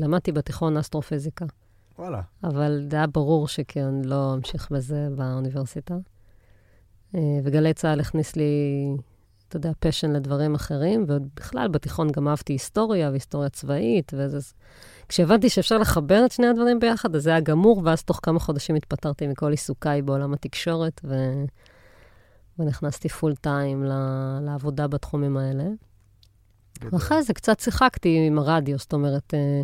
למדתי בתיכון אסטרופיזיקה. וואלה. אבל זה היה ברור שכן, לא אמשיך בזה באוניברסיטה. אה, וגלי צה"ל הכניס לי, אתה יודע, פשן לדברים אחרים, ובכלל, בתיכון גם אהבתי היסטוריה והיסטוריה צבאית, וזה... כשהבנתי שאפשר לחבר את שני הדברים ביחד, אז זה היה גמור, ואז תוך כמה חודשים התפטרתי מכל עיסוקיי בעולם התקשורת, ו... ונכנסתי פול טיים לעבודה בתחומים האלה. ואחרי זה קצת שיחקתי עם הרדיו, זאת אומרת, אה,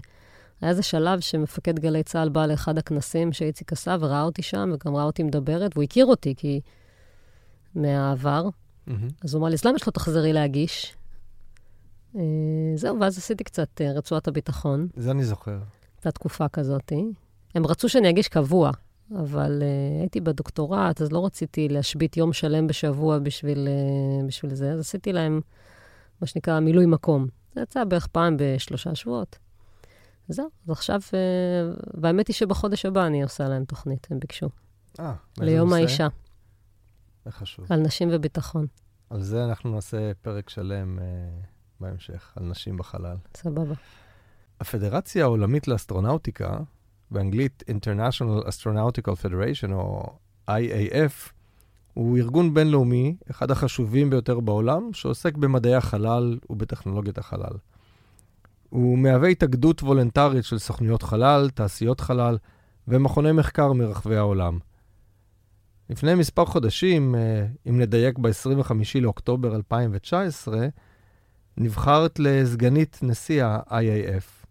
היה איזה שלב שמפקד גלי צה"ל בא לאחד הכנסים שאיציק עשה וראה אותי שם, וגם ראה אותי מדברת, והוא הכיר אותי, כי... מהעבר. Mm-hmm. אז הוא אמר לי, אז למה שלא תחזרי להגיש? אה, זהו, ואז עשיתי קצת אה, רצועת הביטחון. זה אני זוכר. הייתה תקופה כזאת. הם רצו שאני אגיש קבוע, אבל uh, הייתי בדוקטורט, אז לא רציתי להשבית יום שלם בשבוע בשביל, בשביל זה, אז עשיתי להם מה שנקרא מילוי מקום. זה יצא בערך פעם בשלושה שבועות. זהו, אז עכשיו, uh, והאמת היא שבחודש הבא אני עושה להם תוכנית, הם ביקשו. אה, ליום נושא? האישה. זה חשוב. על נשים וביטחון. על זה אנחנו נעשה פרק שלם uh, בהמשך, על נשים בחלל. סבבה. הפדרציה העולמית לאסטרונאוטיקה, באנגלית International Astronautical Federation, או IAF, הוא ארגון בינלאומי, אחד החשובים ביותר בעולם, שעוסק במדעי החלל ובטכנולוגיית החלל. הוא מהווה התאגדות וולנטרית של סוכניות חלל, תעשיות חלל ומכוני מחקר מרחבי העולם. לפני מספר חודשים, אה, אם נדייק ב-25 לאוקטובר 2019, נבחרת לסגנית נשיא ה-IAF.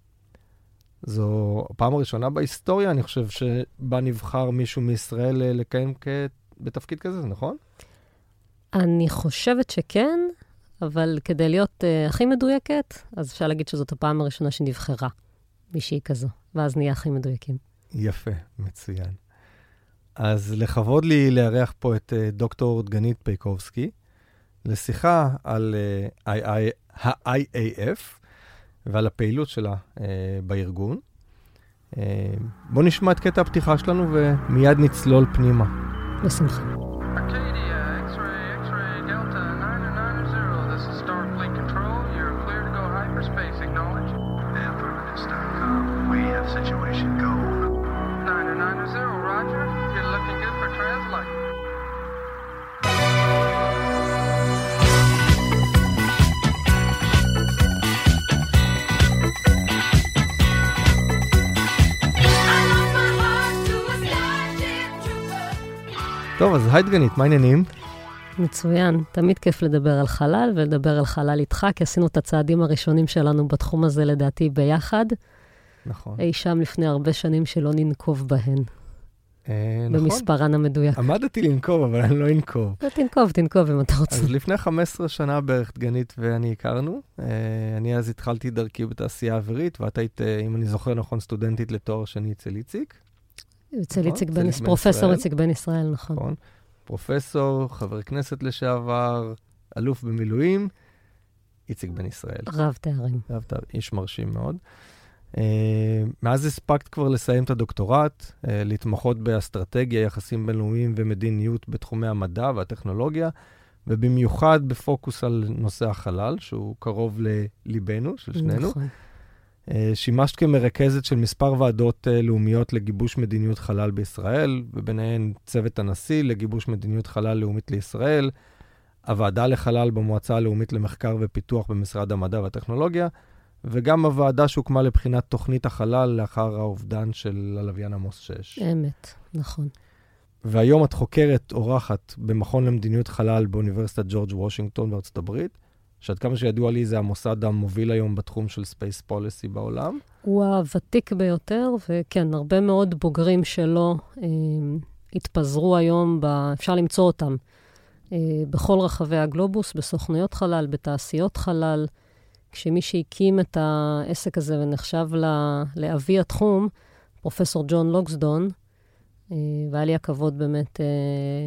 זו הפעם הראשונה בהיסטוריה, אני חושב, שבה נבחר מישהו מישראל אה, לקיים כ... בתפקיד כזה, זה נכון? אני חושבת שכן, אבל כדי להיות uh, הכי מדויקת, אז אפשר להגיד שזאת הפעם הראשונה שנבחרה מישהי כזו, ואז נהיה הכי מדויקים. יפה, מצוין. אז לכבוד לי לארח פה את uh, דוקטור דגנית פייקובסקי, לשיחה על uh, ה-IAF ועל הפעילות שלה uh, בארגון. Uh, בואו נשמע את קטע הפתיחה שלנו ומיד נצלול פנימה. בשמחה. טוב, אז היי דגנית, מה העניינים? מצוין. תמיד כיף לדבר על חלל ולדבר על חלל איתך, כי עשינו את הצעדים הראשונים שלנו בתחום הזה, לדעתי, ביחד. נכון. אי שם לפני הרבה שנים שלא ננקוב בהן. אה, נכון. במספרן המדויק. עמדתי לנקוב, אבל אני לא אנקוב. לא, תנקוב, תנקוב אם אתה רוצה. אז לפני 15 שנה בערך דגנית ואני הכרנו. אה, אני אז התחלתי דרכי בתעשייה האווירית, ואת היית, אה, אם אני זוכר נכון, סטודנטית לתואר שני אצל איציק. אצל נכון, איציק בן ישראל. פרופסור איציק בן ישראל, נכון. נכון. פרופסור, חבר כנסת לשעבר, אלוף במילואים, איציק בן ישראל. רב תארים. רב תארים, איש מרשים מאוד. Uh, מאז הספקת כבר לסיים את הדוקטורט, uh, להתמחות באסטרטגיה, יחסים בינלאומיים ומדיניות בתחומי המדע והטכנולוגיה, ובמיוחד בפוקוס על נושא החלל, שהוא קרוב לליבנו, של שנינו. נכון. אה, שימשת כמרכזת של מספר ועדות אה, לאומיות לגיבוש מדיניות חלל בישראל, וביניהן צוות הנשיא לגיבוש מדיניות חלל לאומית לישראל, הוועדה לחלל במועצה הלאומית למחקר ופיתוח במשרד המדע והטכנולוגיה, וגם הוועדה שהוקמה לבחינת תוכנית החלל לאחר האובדן של הלוויין עמוס 6. אמת, נכון. והיום את חוקרת אורחת במכון למדיניות חלל באוניברסיטת ג'ורג' וושינגטון בארצות הברית. שעד כמה שידוע לי זה המוסד המוביל היום בתחום של space policy בעולם. הוא הוותיק ביותר, וכן, הרבה מאוד בוגרים שלו אה, התפזרו היום, ב... אפשר למצוא אותם אה, בכל רחבי הגלובוס, בסוכנויות חלל, בתעשיות חלל. כשמי שהקים את העסק הזה ונחשב לאבי התחום, פרופסור ג'ון לוקסדון, אה, והיה לי הכבוד באמת אה,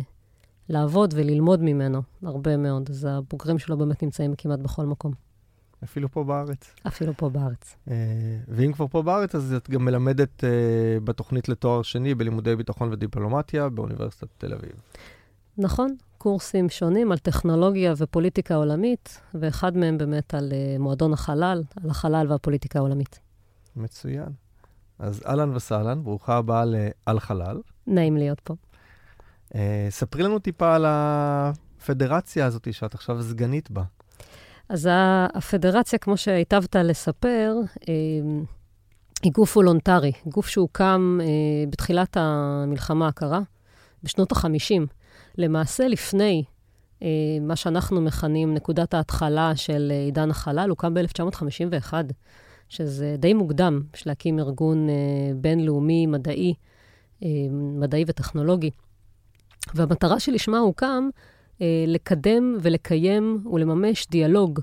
לעבוד וללמוד ממנו הרבה מאוד. אז הבוגרים שלו באמת נמצאים כמעט בכל מקום. אפילו פה בארץ. אפילו פה בארץ. Uh, ואם כבר פה בארץ, אז את גם מלמדת uh, בתוכנית לתואר שני בלימודי ביטחון ודיפלומטיה באוניברסיטת תל אביב. נכון, קורסים שונים על טכנולוגיה ופוליטיקה עולמית, ואחד מהם באמת על uh, מועדון החלל, על החלל והפוליטיקה העולמית. מצוין. אז אהלן וסהלן, ברוכה הבאה ל"על חלל". נעים להיות פה. Uh, ספרי לנו טיפה על הפדרציה הזאת שאת עכשיו סגנית בה. אז הפדרציה, כמו שהיטבת לספר, אה, היא גוף וולונטרי, גוף שהוקם אה, בתחילת המלחמה הקרה, בשנות ה-50. למעשה, לפני מה שאנחנו מכנים נקודת ההתחלה של עידן החלל, הוקם ב-1951, שזה די מוקדם, יש להקים ארגון בינלאומי מדעי, מדעי וטכנולוגי. והמטרה שלשמה הוקם אה, לקדם ולקיים ולממש דיאלוג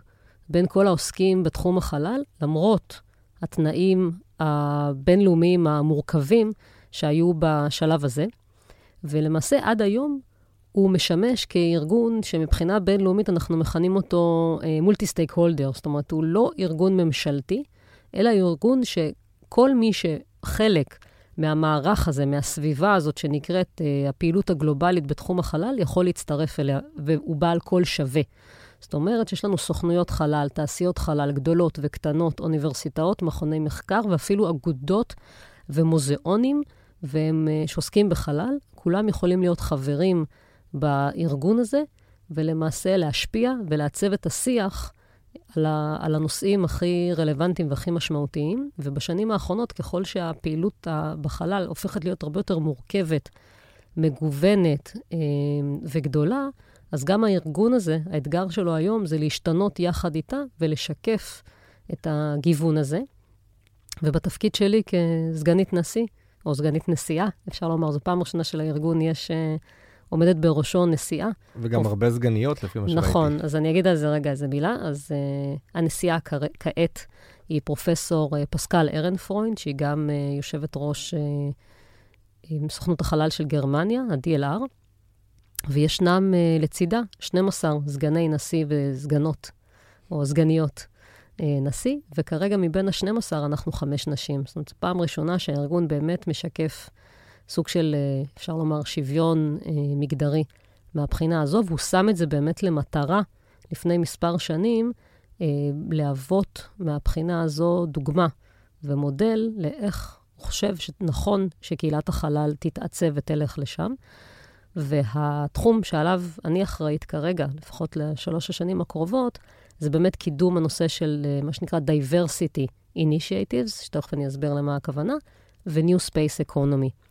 בין כל העוסקים בתחום החלל, למרות התנאים הבינלאומיים המורכבים שהיו בשלב הזה. ולמעשה, עד היום הוא משמש כארגון שמבחינה בינלאומית אנחנו מכנים אותו מולטי סטייק הולדר, זאת אומרת, הוא לא ארגון ממשלתי, אלא ארגון שכל מי שחלק מהמערך הזה, מהסביבה הזאת שנקראת uh, הפעילות הגלובלית בתחום החלל, יכול להצטרף אליה, והוא בעל קול שווה. זאת אומרת שיש לנו סוכנויות חלל, תעשיות חלל גדולות וקטנות, אוניברסיטאות, מכוני מחקר ואפילו אגודות ומוזיאונים, והם uh, שעוסקים בחלל. כולם יכולים להיות חברים בארגון הזה, ולמעשה להשפיע ולעצב את השיח על, ה, על הנושאים הכי רלוונטיים והכי משמעותיים, ובשנים האחרונות, ככל שהפעילות בחלל הופכת להיות הרבה יותר מורכבת, מגוונת אה, וגדולה, אז גם הארגון הזה, האתגר שלו היום זה להשתנות יחד איתה ולשקף את הגיוון הזה. ובתפקיד שלי כסגנית נשיא, או סגנית נשיאה, אפשר לומר, זו פעם ראשונה שלארגון יש... אה, עומדת בראשו נשיאה. וגם אופ... הרבה סגניות, לפי מה שראיתי. נכון, אז אני אגיד על זה רגע איזה מילה. אז uh, הנשיאה כ... כעת היא פרופסור uh, פסקל ארנפרוינד, שהיא גם uh, יושבת ראש uh, עם סוכנות החלל של גרמניה, ה-DLR, וישנם uh, לצידה 12 סגני נשיא וסגנות, או סגניות. נשיא, וכרגע מבין ה-12 אנחנו חמש נשים. זאת אומרת, זו פעם ראשונה שהארגון באמת משקף סוג של, אה, אפשר לומר, שוויון אה, מגדרי מהבחינה הזו, והוא שם את זה באמת למטרה לפני מספר שנים, אה, להוות מהבחינה הזו דוגמה ומודל לאיך הוא חושב שנכון שקהילת החלל תתעצב ותלך לשם. והתחום שעליו אני אחראית כרגע, לפחות לשלוש השנים הקרובות, זה באמת קידום הנושא של מה שנקרא diversity initiatives, שתכף אני אסביר למה הכוונה, ו-new space economy.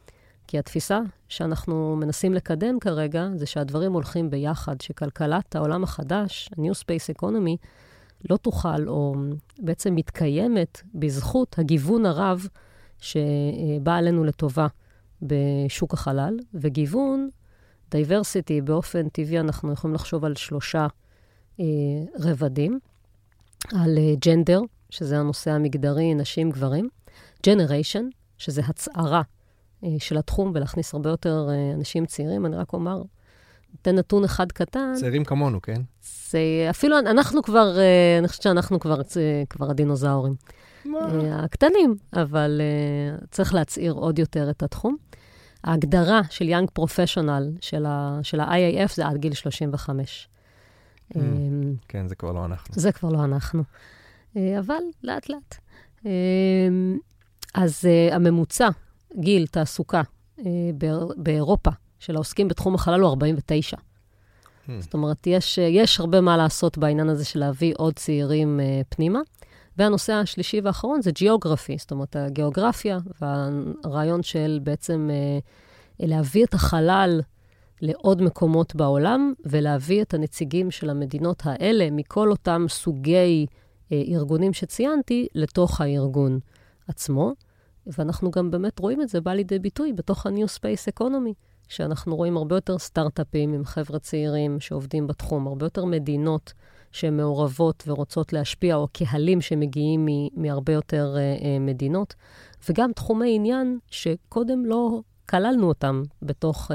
כי התפיסה שאנחנו מנסים לקדם כרגע זה שהדברים הולכים ביחד, שכלכלת העולם החדש, ה-New Space Economy, לא תוכל, או בעצם מתקיימת בזכות הגיוון הרב שבא עלינו לטובה בשוק החלל, וגיוון, דייברסיטי, באופן טבעי אנחנו יכולים לחשוב על שלושה אה, רבדים, על ג'נדר, אה, שזה הנושא המגדרי, נשים, גברים, ג'נריישן, שזה הצערה של התחום ולהכניס הרבה יותר אה, אנשים צעירים. אני רק אומר, אתן נתון אחד קטן. צעירים כמונו, כן? זה אפילו, אנחנו כבר, אה, אני חושבת שאנחנו כבר, כבר הדינוזאורים. מה? הקטנים, אבל צריך להצעיר עוד יותר את התחום. ההגדרה של יאנג פרופשיונל של ה-IAF זה עד גיל 35. Mm, כן, זה כבר לא אנחנו. זה כבר לא אנחנו. אבל לאט-לאט. אז הממוצע גיל תעסוקה אה, באירופה של העוסקים בתחום החלל הוא 49. Hmm. זאת אומרת, יש, יש הרבה מה לעשות בעניין הזה של להביא עוד צעירים אה, פנימה. והנושא השלישי והאחרון זה גיאוגרפי, זאת אומרת, הגיאוגרפיה והרעיון של בעצם אה, להביא את החלל לעוד מקומות בעולם, ולהביא את הנציגים של המדינות האלה מכל אותם סוגי אה, ארגונים שציינתי לתוך הארגון עצמו. ואנחנו גם באמת רואים את זה בא לידי ביטוי בתוך ה-New Space Economy, שאנחנו רואים הרבה יותר סטארט-אפים עם חבר'ה צעירים שעובדים בתחום, הרבה יותר מדינות שהן מעורבות ורוצות להשפיע, או קהלים שמגיעים מהרבה יותר uh, uh, מדינות, וגם תחומי עניין שקודם לא כללנו אותם בתוך uh,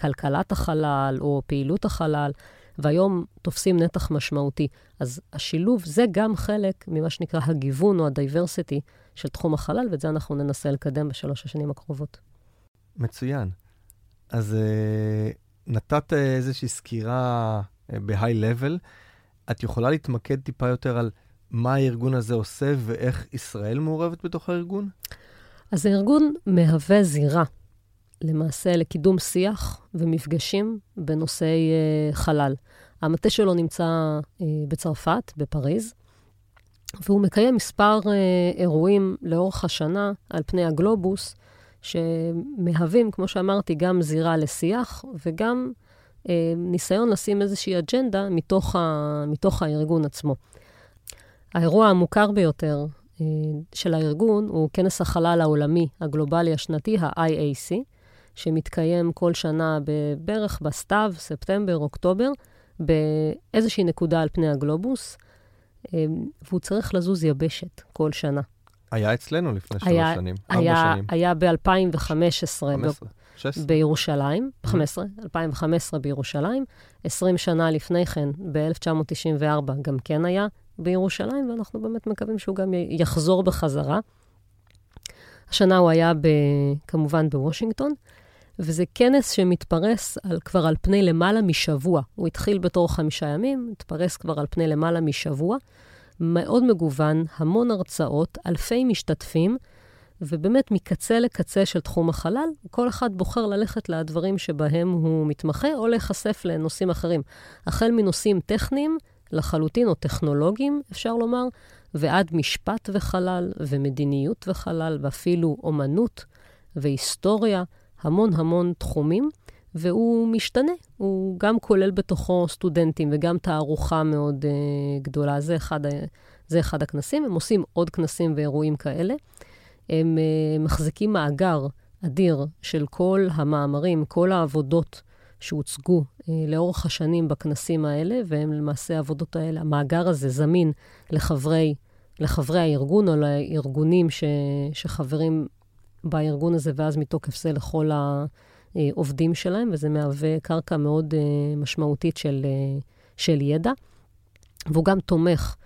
כלכלת החלל או פעילות החלל. והיום תופסים נתח משמעותי. אז השילוב זה גם חלק ממה שנקרא הגיוון או הדייברסיטי של תחום החלל, ואת זה אנחנו ננסה לקדם בשלוש השנים הקרובות. מצוין. אז uh, נתת איזושהי סקירה uh, בהיי לבל. את יכולה להתמקד טיפה יותר על מה הארגון הזה עושה ואיך ישראל מעורבת בתוך הארגון? אז הארגון מהווה זירה, למעשה, לקידום שיח ומפגשים בנושאי uh, חלל. המטה שלו נמצא uh, בצרפת, בפריז, והוא מקיים מספר uh, אירועים לאורך השנה על פני הגלובוס, שמהווים, כמו שאמרתי, גם זירה לשיח וגם uh, ניסיון לשים איזושהי אג'נדה מתוך, ה, מתוך הארגון עצמו. האירוע המוכר ביותר uh, של הארגון הוא כנס החלל העולמי הגלובלי השנתי, ה-IAC, שמתקיים כל שנה בערך בסתיו, ספטמבר, אוקטובר, באיזושהי נקודה על פני הגלובוס, והוא צריך לזוז יבשת כל שנה. היה אצלנו לפני שלוש שנים, ארבע שנים. היה ב-2015 בירושלים, 15, 2015 בירושלים, 20 שנה לפני כן, ב-1994, גם כן היה בירושלים, ואנחנו באמת מקווים שהוא גם יחזור בחזרה. השנה הוא היה ב, כמובן בוושינגטון, וזה כנס שמתפרס על, כבר על פני למעלה משבוע. הוא התחיל בתור חמישה ימים, התפרס כבר על פני למעלה משבוע. מאוד מגוון, המון הרצאות, אלפי משתתפים, ובאמת מקצה לקצה של תחום החלל, כל אחד בוחר ללכת לדברים שבהם הוא מתמחה, או להיחשף לנושאים אחרים. החל מנושאים טכניים לחלוטין, או טכנולוגיים, אפשר לומר, ועד משפט וחלל, ומדיניות וחלל, ואפילו אומנות והיסטוריה. המון המון תחומים, והוא משתנה. הוא גם כולל בתוכו סטודנטים וגם תערוכה מאוד uh, גדולה. זה אחד, זה אחד הכנסים. הם עושים עוד כנסים ואירועים כאלה. הם uh, מחזיקים מאגר אדיר של כל המאמרים, כל העבודות שהוצגו uh, לאורך השנים בכנסים האלה, והם למעשה העבודות האלה, המאגר הזה זמין לחברי, לחברי הארגון או לארגונים ש, שחברים בארגון הזה, ואז מתוקף זה לכל העובדים שלהם, וזה מהווה קרקע מאוד אה, משמעותית של, אה, של ידע. והוא גם תומך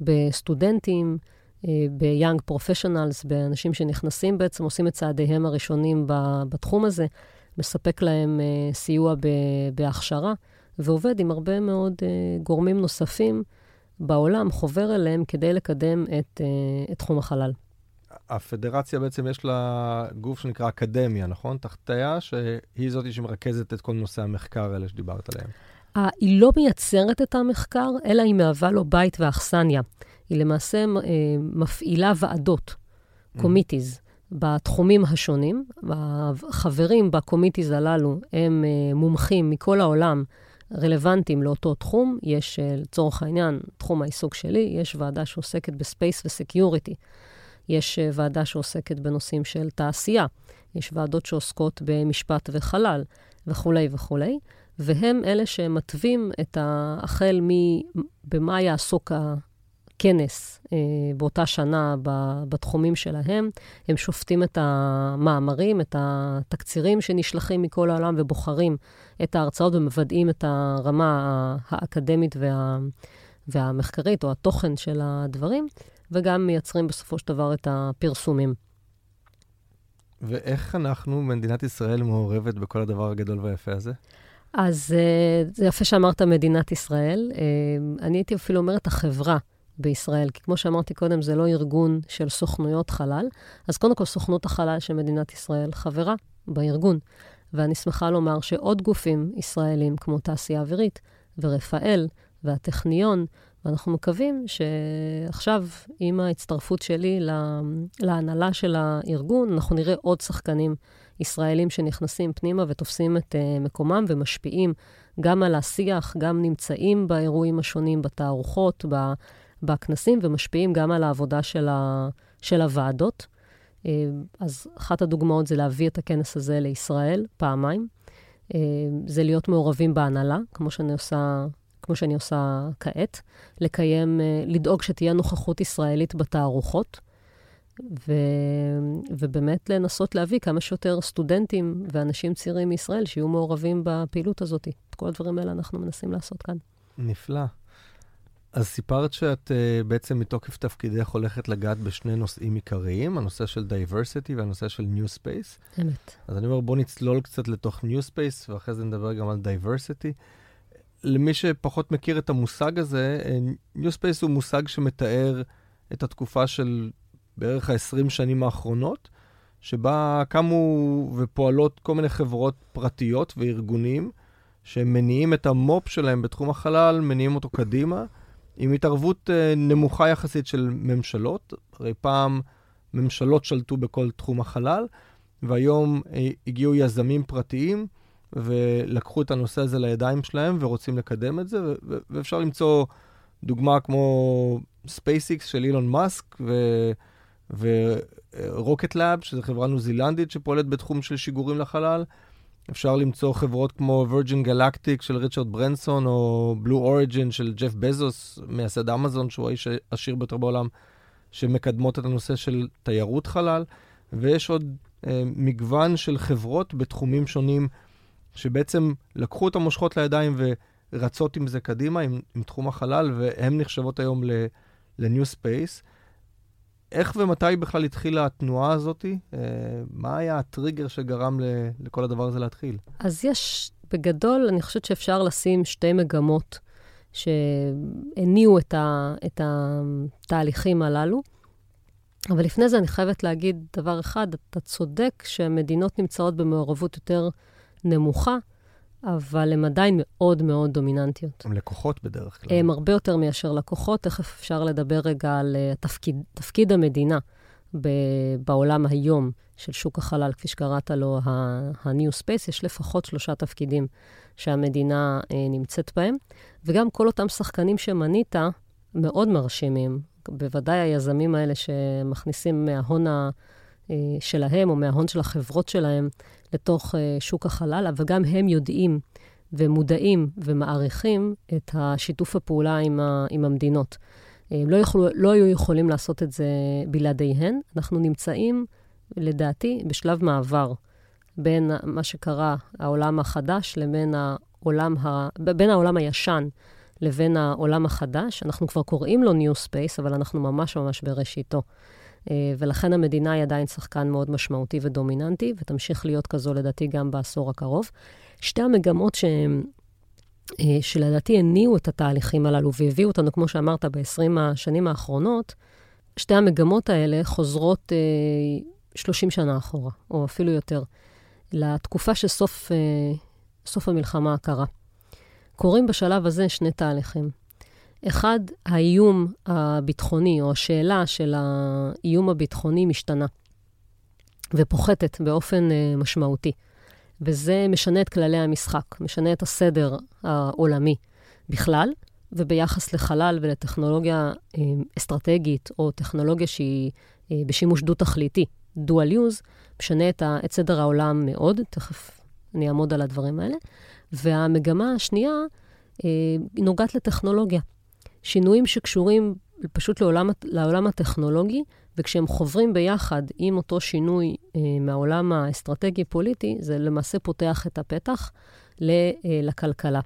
בסטודנטים, אה, ב-young professionals, באנשים שנכנסים בעצם, עושים את צעדיהם הראשונים בתחום הזה, מספק להם סיוע בהכשרה, ועובד עם הרבה מאוד גורמים נוספים בעולם, חובר אליהם כדי לקדם את, את תחום החלל. הפדרציה בעצם יש לה גוף שנקרא אקדמיה, נכון? תחתיה, שהיא זאת שמרכזת את כל נושא המחקר האלה שדיברת עליהם. היא לא מייצרת את המחקר, אלא היא מהווה לו בית ואכסניה. היא למעשה אה, מפעילה ועדות, committees, אמ-המ. בתחומים השונים. החברים ב committees הללו הם אה, מומחים מכל העולם. רלוונטיים לאותו תחום. יש, אה, לצורך העניין, תחום העיסוק שלי, יש ועדה שעוסקת ב space ו security. יש אה, ועדה שעוסקת בנושאים של תעשייה, יש ועדות שעוסקות במשפט וחלל וכולי וכולי, והם אלה שמתווים את. החל מ... במה יעסוק הכנס אה, באותה שנה ב... בתחומים שלהם. הם שופטים את המאמרים, את התקצירים שנשלחים מכל העולם ובוחרים את ההרצאות ומוודאים את הרמה האקדמית וה... והמחקרית או התוכן של הדברים. וגם מייצרים בסופו של דבר את הפרסומים. ואיך אנחנו, מדינת ישראל, מעורבת בכל הדבר הגדול והיפה הזה? אז uh, זה יפה שאמרת מדינת ישראל. Uh, אני הייתי אפילו אומרת החברה בישראל, כי כמו שאמרתי קודם, זה לא ארגון של סוכנויות חלל. אז קודם כל, סוכנות החלל של מדינת ישראל חברה בארגון. ואני שמחה לומר שעוד גופים ישראלים, כמו תעשייה אווירית ורפאל והטכניון ואנחנו מקווים שעכשיו, עם ההצטרפות שלי להנהלה של הארגון, אנחנו נראה עוד שחקנים ישראלים שנכנסים פנימה ותופסים את uh, מקומם ומשפיעים גם על השיח, גם נמצאים באירועים השונים, בתערוכות, בכנסים, ומשפיעים גם על העבודה של, ה, של הוועדות. Uh, אז אחת הדוגמאות זה להביא את הכנס הזה לישראל פעמיים. Uh, זה להיות מעורבים בהנהלה, כמו שאני עושה כמו שאני עושה כעת, לקיים, אה, לדאוג שתהיה נוכחות ישראלית בתערוכות, ו, ובאמת לנסות להביא כמה שיותר סטודנטים ואנשים צעירים מישראל שיהיו מעורבים בפעילות הזאת. את כל הדברים האלה אנחנו מנסים לעשות כאן. נפלא. אז סיפרת שאת אה, בעצם מתוקף תפקידך הולכת לגעת בשני נושאים עיקריים, הנושא של diversity והנושא של New Space. אמת. אז אני אומר, בוא נצלול קצת לתוך New Space, ואחרי זה נדבר גם על diversity. למי שפחות מכיר את המושג הזה, New Space הוא מושג שמתאר את התקופה של בערך ה-20 שנים האחרונות, שבה קמו ופועלות כל מיני חברות פרטיות וארגונים, שמניעים את המו"פ שלהם בתחום החלל, מניעים אותו קדימה, עם התערבות uh, נמוכה יחסית של ממשלות. הרי פעם ממשלות שלטו בכל תחום החלל, והיום uh, הגיעו יזמים פרטיים ולקחו את הנושא הזה לידיים שלהם ורוצים לקדם את זה, ואפשר למצוא דוגמה כמו SpaceX של אילון מאסק, ורוקט לאב, שזו חברה ניו זילנדית שפועלת בתחום של שיגורים לחלל. אפשר למצוא חברות כמו Virgin Galactic של ריצ'רד ברנסון, או Blue Origin של ג'ף בזוס, מייסד אמזון, שהוא האיש העשיר ביותר בעולם, שמקדמות את הנושא של תיירות חלל. ויש עוד אה, מגוון של חברות בתחומים שונים, שבעצם לקחו את המושכות לידיים ורצות עם זה קדימה, עם, עם תחום החלל, והן נחשבות היום ל-New Space. איך ומתי בכלל התחילה התנועה הזאת? אה, מה היה הטריגר שגרם לכל הדבר הזה להתחיל? אז יש, בגדול, אני חושבת שאפשר לשים שתי מגמות שהניעו את, ה, את התהליכים הללו. אבל לפני זה אני חייבת להגיד דבר אחד, אתה צודק שהמדינות נמצאות במעורבות יותר נמוכה, אבל הן עדיין מאוד מאוד דומיננטיות. הן לקוחות בדרך כלל. הן הרבה יותר מאשר לקוחות. תכף אפשר לדבר רגע על uh, תפקיד, תפקיד המדינה ב, בעולם היום של שוק החלל, כפי שקראת לו, ה-New Space. יש לפחות שלושה תפקידים שהמדינה uh, נמצאת בהם, וגם כל אותם שחקנים שמנית מאוד מרשימים. בוודאי היזמים האלה שמכניסים מההון ה... אה, שלהם או מההון של החברות שלהם לתוך אה, שוק החלל, אבל גם הם יודעים ומודעים ומעריכים את השיתוף הפעולה עם, ה, עם המדינות. אה, הם לא, יכלו, לא היו יכולים לעשות את זה בלעדיהן. אנחנו נמצאים, לדעתי, בשלב מעבר בין מה שקרה, העולם החדש, לבין העולם, ה, בין העולם הישן לבין העולם החדש. אנחנו כבר קוראים לו New Space, אבל אנחנו ממש ממש בראשיתו. אה, ולכן המדינה היא עדיין שחקן מאוד משמעותי ודומיננטי, ותמשיך להיות כזו לדעתי גם בעשור הקרוב. שתי המגמות ש... אה, שלדעתי הניעו את התהליכים הללו והביאו אותנו, כמו שאמרת, ב-20 השנים האחרונות, שתי המגמות האלה חוזרות אה, 30 שנה אחורה, או אפילו יותר, לתקופה של סוף, אה, סוף המלחמה הקרה. קורים בשלב הזה שני תהליכים. אחד, האיום הביטחוני, או השאלה של האיום הביטחוני משתנה ופוחתת באופן uh, משמעותי. וזה משנה את כללי המשחק, משנה את הסדר העולמי בכלל, וביחס לחלל ולטכנולוגיה uh, אסטרטגית, או טכנולוגיה שהיא uh, בשימוש דו-תכליתי, dual use, משנה את, את סדר העולם מאוד, תכף אני אעמוד על הדברים האלה. והמגמה השנייה uh, נוגעת לטכנולוגיה. שינויים שקשורים פשוט לעולם, לעולם הטכנולוגי, וכשהם חוברים ביחד עם אותו שינוי אה, מהעולם האסטרטגי-פוליטי, זה למעשה פותח את הפתח ל, אה, לכלכלה.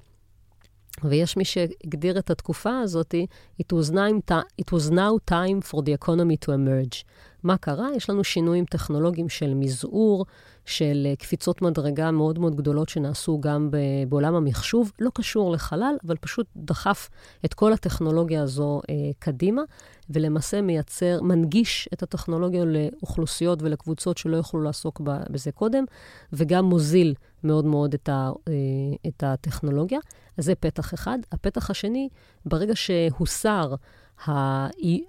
ויש מי שהגדיר את התקופה הזאת, it was, now, it was now time for the economy to emerge. מה קרה? יש לנו שינויים טכנולוגיים של מזעור, של אה, קפיצות מדרגה מאוד מאוד גדולות שנעשו גם בעולם המחשוב, לא קשור לחלל, אבל פשוט דחף את כל הטכנולוגיה הזו אה, קדימה, ולמעשה מייצר, מנגיש את הטכנולוגיה לאוכלוסיות ולקבוצות שלא יכלו לעסוק בזה קודם, וגם מוזיל מאוד מאוד את, ה, אה, את הטכנולוגיה. אז זה פתח אחד. הפתח השני, ברגע שהוסר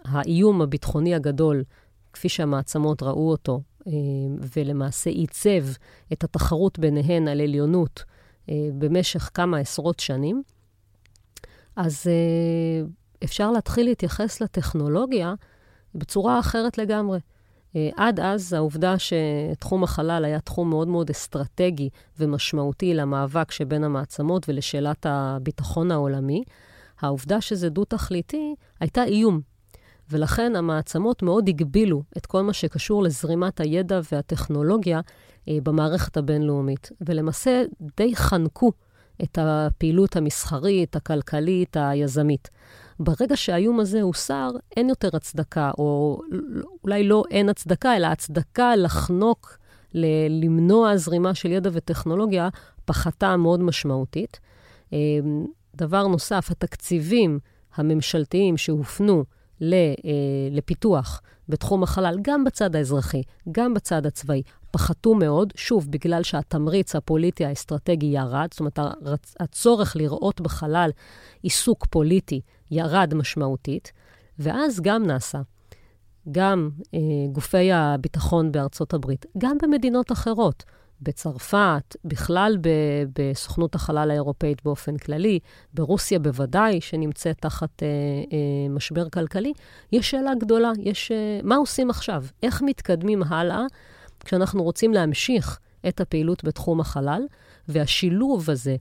האיום הביטחוני הגדול, כפי שהמעצמות ראו אותו, ולמעשה עיצב את התחרות ביניהן על עליונות אה, במשך כמה עשרות שנים, אז אה, אפשר להתחיל להתייחס לטכנולוגיה בצורה אחרת לגמרי. עד אז, העובדה שתחום החלל היה תחום מאוד מאוד אסטרטגי ומשמעותי למאבק שבין המעצמות ולשאלת הביטחון העולמי, העובדה שזה דו-תכליתי הייתה איום. ולכן המעצמות מאוד הגבילו את כל מה שקשור לזרימת הידע והטכנולוגיה אה, במערכת הבינלאומית, ולמעשה די חנקו את הפעילות המסחרית, הכלכלית, היזמית. ברגע שהאיום הזה הוסר, אין יותר הצדקה, או אולי לא אין הצדקה, אלא הצדקה לחנוק, ל- למנוע זרימה של ידע וטכנולוגיה, פחתה מאוד משמעותית. אה, דבר נוסף, התקציבים הממשלתיים שהופנו לפיתוח בתחום החלל, גם בצד האזרחי, גם בצד הצבאי, פחתו מאוד, שוב, בגלל שהתמריץ הפוליטי האסטרטגי ירד, זאת אומרת, הצורך לראות בחלל עיסוק פוליטי ירד משמעותית, ואז גם נעשה, גם אה, גופי הביטחון בארצות הברית, גם במדינות אחרות, בצרפת, בכלל ב, בסוכנות החלל האירופאית באופן כללי, ברוסיה בוודאי, שנמצאת תחת אה, אה, משבר כלכלי, יש שאלה גדולה, יש אה, מה עושים עכשיו? איך מתקדמים הלאה כשאנחנו רוצים להמשיך את הפעילות בתחום החלל, והשילוב הזה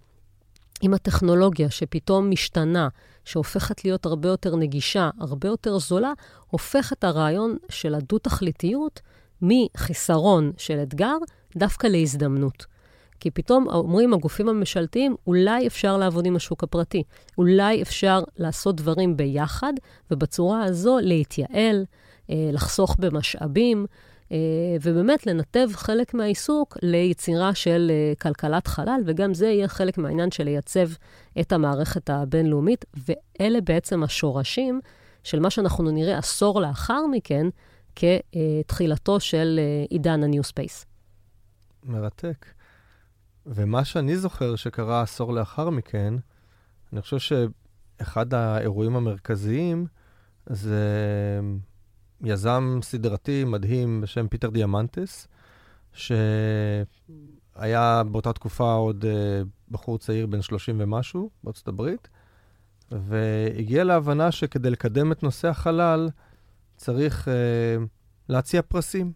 עם הטכנולוגיה שפתאום משתנה, שהופכת להיות הרבה יותר נגישה, הרבה יותר זולה, הופך את הרעיון של הדו-תכליתיות מחיסרון של אתגר דווקא להזדמנות. כי פתאום אומרים הגופים הממשלתיים, אולי אפשר לעבוד עם השוק הפרטי, אולי אפשר לעשות דברים ביחד, ובצורה הזו להתייעל, אה, לחסוך במשאבים, אה, ובאמת לנתב חלק מהעיסוק ליצירה של אה, כלכלת חלל, וגם זה יהיה חלק מהעניין של לייצב את המערכת הבינלאומית, ואלה בעצם השורשים של מה שאנחנו נראה עשור לאחר מכן, כתחילתו של עידן ה-New Space. מרתק. ומה שאני זוכר שקרה עשור לאחר מכן, אני חושב שאחד האירועים המרכזיים זה יזם סדרתי מדהים בשם פיטר דיאמנטס, שהיה באותה תקופה עוד uh, בחור צעיר בן 30 ומשהו בארצות הברית, והגיע להבנה שכדי לקדם את נושא החלל צריך uh, להציע פרסים.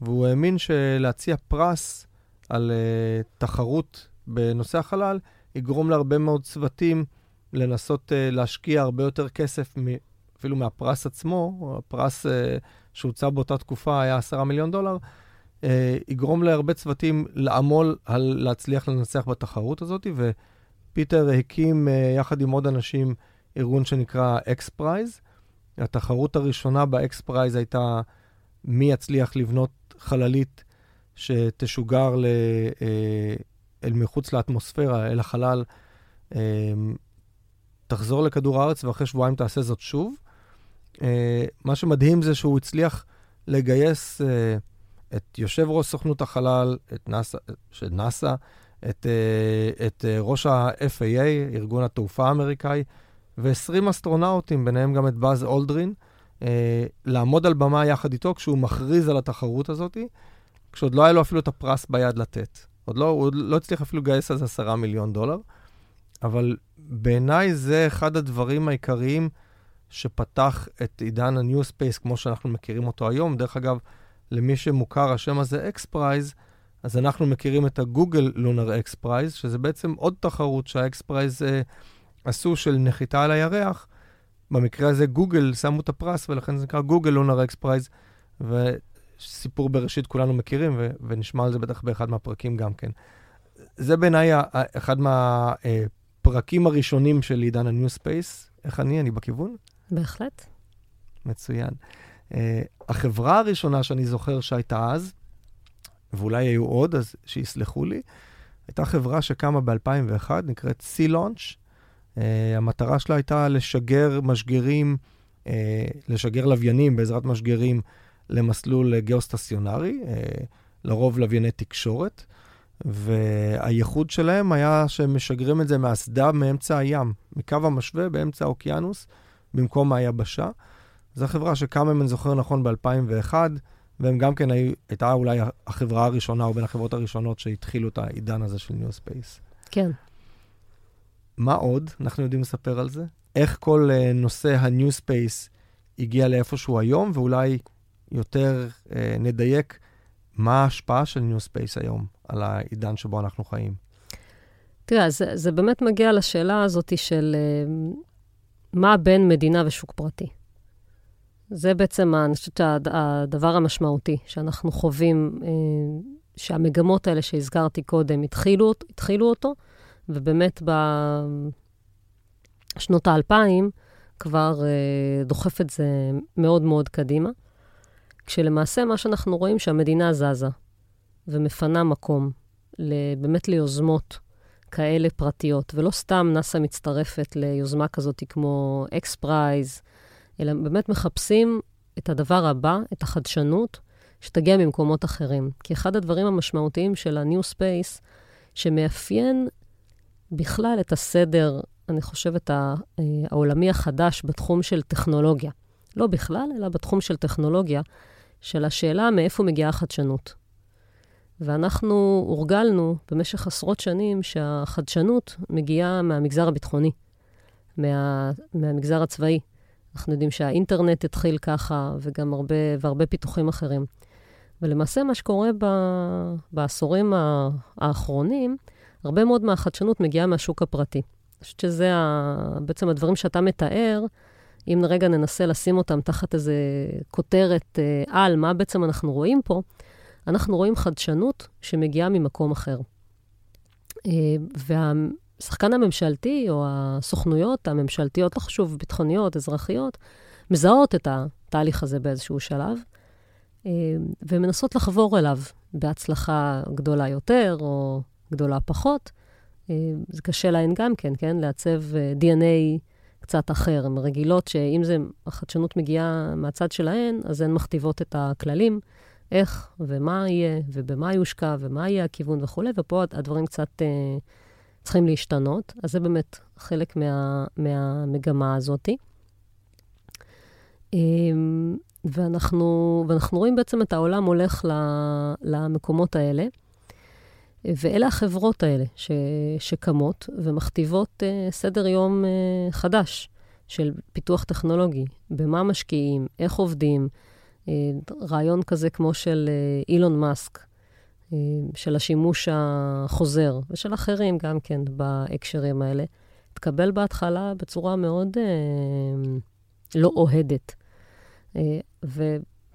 והוא האמין שלהציע פרס על uh, תחרות בנושא החלל יגרום להרבה מאוד צוותים לנסות אה, להשקיע הרבה יותר כסף מ- אפילו מהפרס עצמו, הפרס אה, שהוצע באותה תקופה היה עשרה מיליון דולר, אה, יגרום להרבה צוותים לעמול על להצליח לנצח בתחרות הזאת, ופיטר הקים אה, יחד עם עוד אנשים ארגון שנקרא X Prize. התחרות הראשונה ב X Prize הייתה מי יצליח לבנות חללית שתשוגר ל, אה, אל מחוץ לאטמוספירה, אל החלל, אה, תחזור לכדור הארץ ואחרי שבועיים תעשה זאת שוב. אה, מה שמדהים זה שהוא הצליח לגייס את יושב ראש סוכנות החלל, את נאסא, של נאסא, את, את ראש ה-FAA, ארגון התעופה האמריקאי, ו-20 אסטרונאוטים, ביניהם גם את באז אולדרין, לעמוד על במה יחד איתו כשהוא מכריז על התחרות הזאת, כשעוד לא היה לו אפילו את הפרס ביד לתת. עוד לא, הוא עוד לא הצליח אפילו לגייס זה עשרה מיליון דולר, אבל בעיניי זה אחד הדברים העיקריים שפתח את עידן ה-New Space כמו שאנחנו מכירים אותו היום. דרך אגב, למי שמוכר השם הזה X אז אנחנו מכירים את ה Google Lunar X שזה בעצם עוד תחרות שה X Prize אה, עשו של נחיתה על הירח, במקרה הזה גוגל שמו את הפרס, ולכן זה נקרא Google Lunar X Prize, וסיפור בראשית כולנו מכירים, ו- ונשמע על זה בטח באחד מהפרקים גם כן. זה בעיניי אחד מהפרקים הראשונים של עידן ה-New Space. איך אני? אני בכיוון? בהחלט. מצוין. אה, החברה הראשונה שאני זוכר שהייתה אז, ואולי היו עוד, אז שיסלחו לי, הייתה חברה שקמה ב-2001, נקראת Sea-Launch. Uh, המטרה שלה הייתה לשגר משגרים, uh, לשגר לוויינים בעזרת משגרים למסלול גיאוסטציונרי, uh, לרוב לווייני תקשורת, והייחוד שלהם היה שהם משגרים את זה מהאסדה מאמצע הים, מקו המשווה באמצע האוקיינוס, במקום היבשה. זו חברה שקמה, אם אני זוכר נכון, ב-2001, והם גם כן היו, הייתה אולי החברה הראשונה, או בין החברות הראשונות שהתחילו את העידן הזה של New Space. כן. מה עוד אנחנו יודעים לספר על זה? איך כל אה, ה-New Space הגיע לאיפשהו היום, ואולי יותר אה, נדייק מה ההשפעה של New Space היום על העידן שבו אנחנו חיים. תראה, זה, זה באמת מגיע לשאלה הזאת של אה, מה בין מדינה ושוק פרטי. זה בעצם, אני חושבת, הדבר המשמעותי שאנחנו חווים, אה, שהמגמות האלה שהזכרתי קודם התחילו, התחילו אותו, ובאמת בשנות האלפיים כבר אה, דוחף את זה מאוד מאוד קדימה. כשלמעשה מה שאנחנו רואים שהמדינה זזה ומפנה מקום באמת ליוזמות כאלה פרטיות, ולא סתם נאס"א מצטרפת ליוזמה כזאת כמו X Prize, אלא באמת מחפשים את הדבר הבא, את החדשנות, שתגיע ממקומות אחרים. כי אחד הדברים המשמעותיים של ה-New Space, שמאפיין בכלל את הסדר, אני חושבת, אה, העולמי החדש בתחום של טכנולוגיה. לא בכלל, אלא בתחום של טכנולוגיה, של השאלה מאיפה מגיעה החדשנות. ואנחנו הורגלנו במשך עשרות שנים שהחדשנות מגיעה מהמגזר הביטחוני, מה, מהמגזר הצבאי. אנחנו יודעים שהאינטרנט התחיל ככה, וגם הרבה, והרבה פיתוחים אחרים. ולמעשה, מה שקורה ב, בעשורים האחרונים, הרבה מאוד מהחדשנות מגיעה מהשוק הפרטי. אני חושבת שזה ה, בעצם הדברים שאתה מתאר, אם רגע ננסה לשים אותם תחת איזה כותרת אה, על, מה בעצם אנחנו רואים פה, אנחנו רואים חדשנות שמגיעה ממקום אחר. אה, והשחקן הממשלתי, או הסוכנויות הממשלתיות, לא חשוב, ביטחוניות, אזרחיות, מזהות את התהליך הזה באיזשהו שלב, אה, ומנסות לחבור אליו בהצלחה גדולה יותר או גדולה פחות. אה, זה קשה להן גם כן, כן? לעצב DNA קצת אחר. הן רגילות שאם זה, החדשנות מגיעה מהצד שלהן, אז הן מכתיבות את הכללים. איך ומה יהיה, ובמה יושקע, ומה יהיה הכיוון וכולי, ופה הדברים קצת אה, צריכים להשתנות. אז זה באמת חלק מה, מהמגמה הזאת. אה, ואנחנו, ואנחנו רואים בעצם את העולם הולך למקומות האלה. ואלה החברות האלה ש, שקמות ומכתיבות uh, סדר יום uh, חדש של פיתוח טכנולוגי, במה משקיעים, איך עובדים, אה, רעיון כזה כמו של אה, אילון מאסק, אה, של השימוש החוזר, ושל אחרים גם כן בהקשרים האלה, התקבל בהתחלה בצורה מאוד לא אוהדת.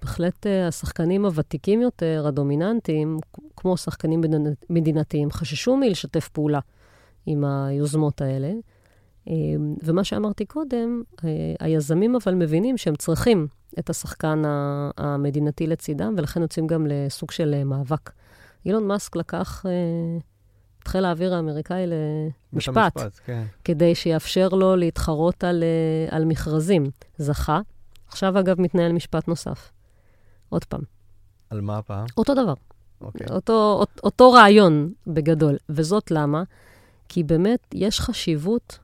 ובהחלט השחקנים הוותיקים יותר, הדומיננטיים, כמו שחקנים מדינתיים, חששו מלשתף פעולה עם היוזמות האלה. ומה שאמרתי קודם, היזמים אבל מבינים שהם צריכים את השחקן המדינתי לצידם, ולכן יוצאים גם לסוג של אה, מאבק. אילון מאסק לקח אה, את חיל האוויר האמריקאי למשפט, המשפט, כן. כדי שיאפשר לו להתחרות על, אה, על מכרזים. זכה. עכשיו, אגב, מתנהל משפט נוסף. עוד פעם. על מה הפעם? אותו דבר. אוקיי. אותו, אותו רעיון בגדול. וזאת למה? כי באמת יש חשיבות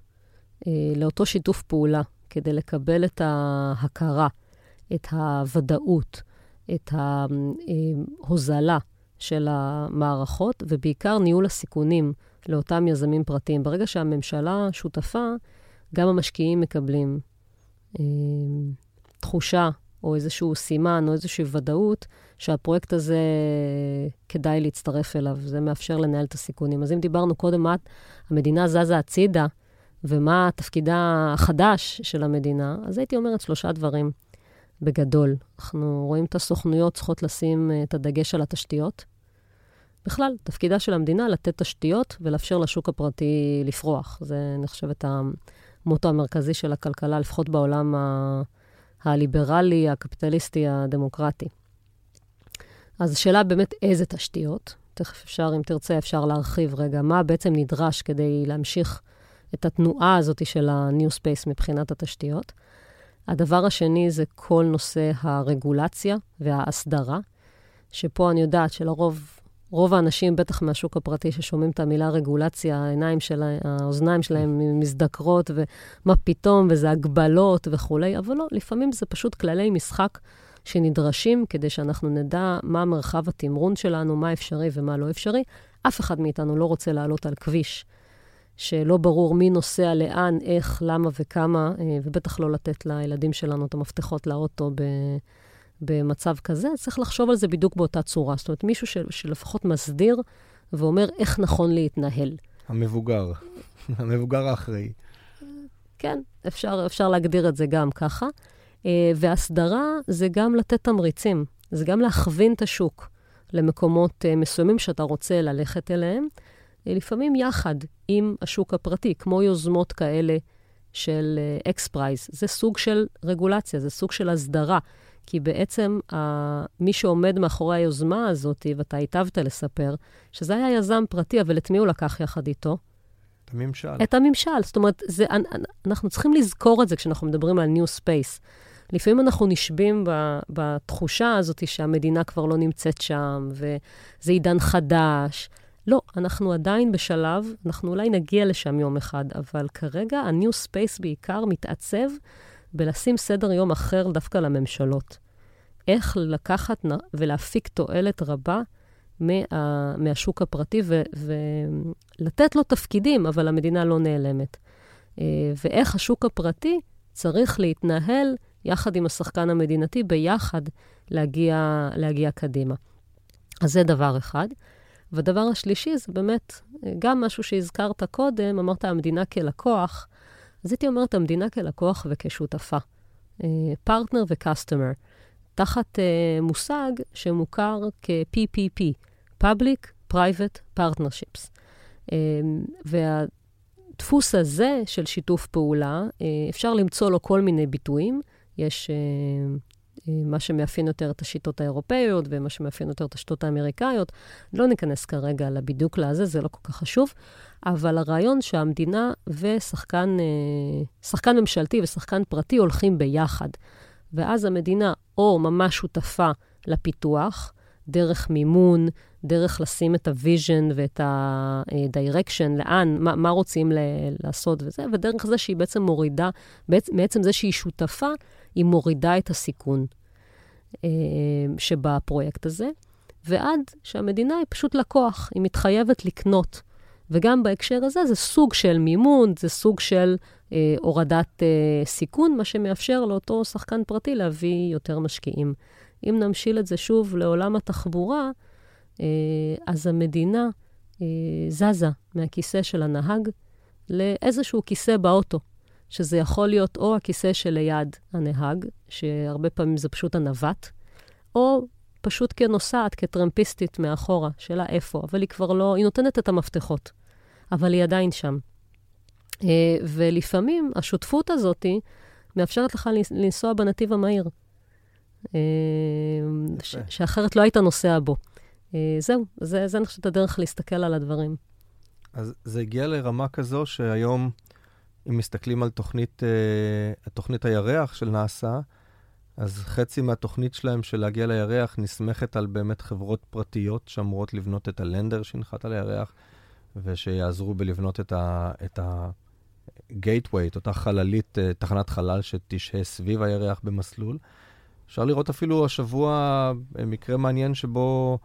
אה, לאותו שיתוף פעולה כדי לקבל את ההכרה. את הוודאות, את ההוזלה של המערכות, ובעיקר ניהול הסיכונים לאותם יזמים פרטיים. ברגע שהממשלה שותפה, גם המשקיעים מקבלים אה, תחושה או איזשהו סימן או איזושהי ודאות שהפרויקט הזה כדאי להצטרף אליו. זה מאפשר לנהל את הסיכונים. אז אם דיברנו קודם מה המדינה זזה הצידה ומה תפקידה החדש של המדינה, אז הייתי אומרת שלושה דברים. בגדול. אנחנו רואים את הסוכנויות צריכות לשים אה, את הדגש על התשתיות. בכלל, תפקידה של המדינה לתת תשתיות ולאפשר לשוק הפרטי לפרוח. זה, אני חושבת, המוטו המרכזי של הכלכלה, לפחות בעולם ה- הליברלי, הקפיטליסטי, הדמוקרטי. אז השאלה באמת איזה תשתיות. תכף אפשר, אם תרצה, אפשר להרחיב רגע מה בעצם נדרש כדי להמשיך את התנועה הזאת של ה-New Space מבחינת התשתיות. הדבר השני זה כל נושא הרגולציה וההסדרה, שפה אני יודעת שלרוב, רוב האנשים, בטח מהשוק הפרטי, ששומעים את המילה רגולציה, העיניים שלהם, האוזניים שלהם מזדקרות, ומה פתאום, וזה הגבלות וכולי, אבל לא, לפעמים זה פשוט כללי משחק שנדרשים כדי שאנחנו נדע מה מרחב התמרון שלנו, מה אפשרי ומה לא אפשרי. אף אחד מאיתנו לא רוצה לעלות על כביש שלא ברור מי נוסע לאן, איך, למה וכמה, אה, ובטח לא לתת לילדים שלנו את המפתחות לאוטו ב, במצב כזה, צריך לחשוב על זה בדיוק באותה צורה. זאת אומרת, מישהו של, שלפחות מסדיר ואומר איך נכון להתנהל. המבוגר, המבוגר האחראי. כן, אפשר, אפשר להגדיר את זה גם ככה. אה, והסדרה זה גם לתת תמריצים, זה גם להכווין את השוק למקומות אה, מסוימים שאתה רוצה ללכת אליהם. לפעמים יחד עם השוק הפרטי, כמו יוזמות כאלה של אקס, uh, פרייז. זה סוג של רגולציה, זה סוג של הסדרה. כי בעצם מי שעומד מאחורי היוזמה הזאת, ואתה היטבת לספר, שזה היה יזם פרטי, אבל את מי הוא לקח יחד איתו? את הממשל. את הממשל. זאת אומרת, זה, אנחנו צריכים לזכור את זה כשאנחנו מדברים על New Space. לפעמים אנחנו נשבים בתחושה הזאת שהמדינה כבר לא נמצאת שם, וזה עידן חדש. לא, אנחנו עדיין בשלב, אנחנו אולי נגיע לשם יום אחד, אבל כרגע ה-New Space בעיקר מתעצב בלשים סדר יום אחר דווקא לממשלות. איך לקחת ולהפיק תועלת רבה מה, מהשוק הפרטי ו, ולתת לו תפקידים, אבל המדינה לא נעלמת. אה, ואיך השוק הפרטי צריך להתנהל יחד עם השחקן המדינתי, ביחד להגיע, להגיע קדימה. אז זה דבר אחד. והדבר השלישי זה באמת אה, גם משהו שהזכרת קודם, אמרת המדינה כלקוח, אז הייתי אומרת המדינה כלקוח וכשותפה. פרטנר uh, וקסטומר, תחת uh, מושג שמוכר כ-PPP, Public Private Partnerships. Uh, והדפוס הזה של שיתוף פעולה, uh, אפשר למצוא לו כל מיני ביטויים. יש uh, מה שמאפיין יותר את השיטות האירופאיות ומה שמאפיין יותר את השיטות האמריקאיות. לא ניכנס כרגע לבידוק לזה, זה לא כל כך חשוב, אבל הרעיון שהמדינה ושחקן שחקן ממשלתי ושחקן פרטי הולכים ביחד. ואז המדינה או ממש שותפה לפיתוח, דרך מימון, דרך לשים את ה-vision ואת ה-direction, לאן, מה, מה רוצים ל- לעשות וזה, ודרך זה שהיא בעצם מורידה, בעצם זה שהיא שותפה, היא מורידה את הסיכון אה, שבפרויקט הזה, ועד שהמדינה היא פשוט לקוח, היא מתחייבת לקנות. וגם בהקשר הזה זה סוג של מימון, זה סוג של אה, הורדת אה, סיכון, מה שמאפשר לאותו שחקן פרטי להביא יותר משקיעים. אם נמשיל את זה שוב לעולם התחבורה, אה, אז המדינה אה, זזה מהכיסא של הנהג לאיזשהו כיסא באוטו, שזה יכול להיות או הכיסא שליד הנהג, שהרבה פעמים זה פשוט הנווט, או פשוט כנוסעת, כטרמפיסטית מאחורה, שאלה איפה, אבל היא כבר לא, היא נותנת את המפתחות, אבל היא עדיין שם. אה, ולפעמים השותפות הזאת מאפשרת לך לנסוע בנתיב המהיר, ש- שאחרת לא היית נוסע בו. אה, זהו, זה, זה אני חושבת הדרך להסתכל על הדברים. אז זה הגיע לרמה כזו שהיום, אם מסתכלים על תוכנית, uh, תוכנית הירח של נאס"א, אז חצי מהתוכנית שלהם של להגיע לירח נסמכת על באמת חברות פרטיות שאמורות לבנות את הלנדר שינחת על הירח, ושיעזרו בלבנות את ה... את ה gateway, את אותה חללית, uh, תחנת חלל שתשהה סביב הירח במסלול. אפשר לראות אפילו השבוע מקרה מעניין שבו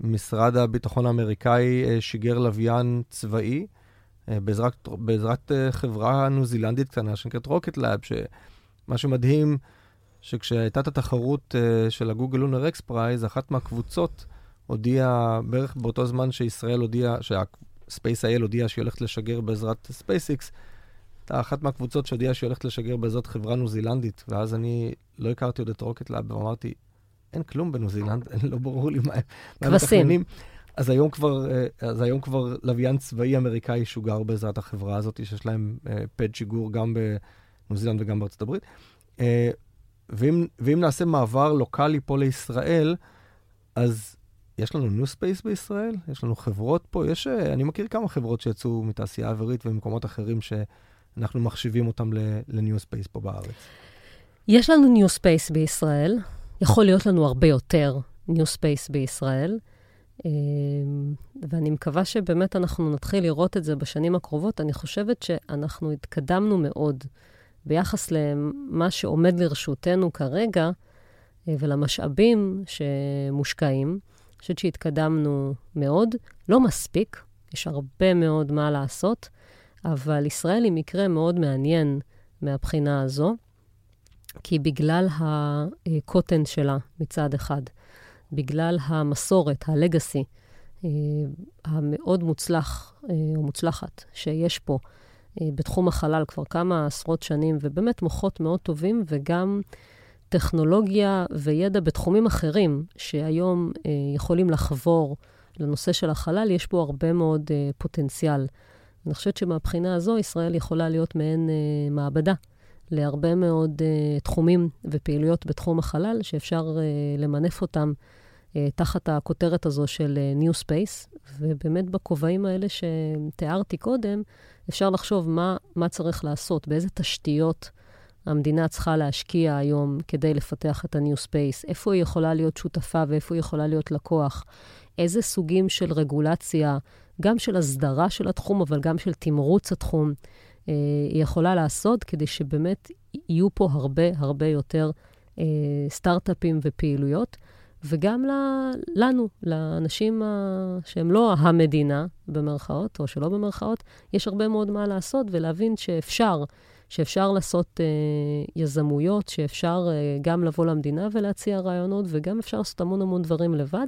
משרד הביטחון האמריקאי אה, שיגר לוויין צבאי אה, בעזרת, בעזרת אה, חברה ניו זילנדית קטנה שנקראת רוקט לאב, שמה שמדהים, שכשהייתה את התחרות של הגוגל לונר אקס פרייז, אחת מהקבוצות הודיעה, בערך באותו זמן שישראל הודיעה, שהספייס אייל הודיעה שהיא הולכת לשגר בעזרת ספייסיקס, הייתה אחת מהקבוצות שהודיעה שהיא הולכת לשגר בעזרת חברה ניו זילנדית, ואז אני לא הכרתי עוד את רוקט לאב, ואמרתי, אין כלום בניו זילנד, לא ברור לי מה הם מתכננים. אז היום כבר, אה, אז היום כבר לוויין צבאי אמריקאי שוגר בעזרת החברה הזאת, שיש להם uh, pad שיגור גם בניו זילנד וגם בארצות הברית. Uh, ואם, ואם נעשה מעבר לוקאלי פה לישראל, אז יש לנו new space בישראל, יש לנו חברות פה, יש, אני מכיר כמה חברות שיצאו מתעשייה אווירית וממקומות אחרים שאנחנו מחשיבים אותם ל-new space פה בארץ. יש לנו new space בישראל, יכול להיות לנו הרבה יותר new space בישראל, אמ, ואני מקווה שבאמת אנחנו נתחיל לראות את זה בשנים הקרובות. אני חושבת שאנחנו התקדמנו מאוד ביחס למה שעומד לרשותנו כרגע אה, ולמשאבים שמושקעים. אני חושבת שהתקדמנו מאוד, לא מספיק, יש הרבה מאוד מה לעשות, אבל ישראל היא מקרה מאוד מעניין מהבחינה הזו. כי בגלל הקוטן שלה מצד אחד, בגלל המסורת, הלגאסי, אה, המאוד מוצלח אה, או מוצלחת שיש פה אה, בתחום החלל כבר כמה עשרות שנים, ובאמת מוחות מאוד טובים, וגם טכנולוגיה וידע בתחומים אחרים, שהיום יכולים לחבור לנושא של החלל, יש פה הרבה מאוד פוטנציאל. אני חושבת שמבחינה הזו ישראל יכולה להיות מעין מעבדה להרבה מאוד uh, תחומים ופעילויות בתחום החלל, שאפשר uh, למנף אותם uh, תחת הכותרת הזו של New Space, ובאמת בכובעים האלה שתיארתי קודם, אפשר לחשוב מה, מה צריך לעשות, באיזה תשתיות המדינה צריכה להשקיע היום כדי לפתח את ה-New Space, איפה היא יכולה להיות שותפה ואיפה היא יכולה להיות לקוח, איזה סוגים של רגולציה, גם של הסדרה של התחום, אבל גם של תמרוץ התחום, אה, היא יכולה לעשות כדי שבאמת יהיו פה הרבה הרבה יותר אה, סטארט-אפים ופעילויות. וגם לנו, לאנשים שהם לא המדינה, במרכאות, או שלא במרכאות, יש הרבה מאוד מה לעשות ולהבין שאפשר, שאפשר לעשות אה, יזמויות, שאפשר אה, גם לבוא למדינה ולהציע רעיונות, וגם אפשר לעשות המון המון דברים לבד.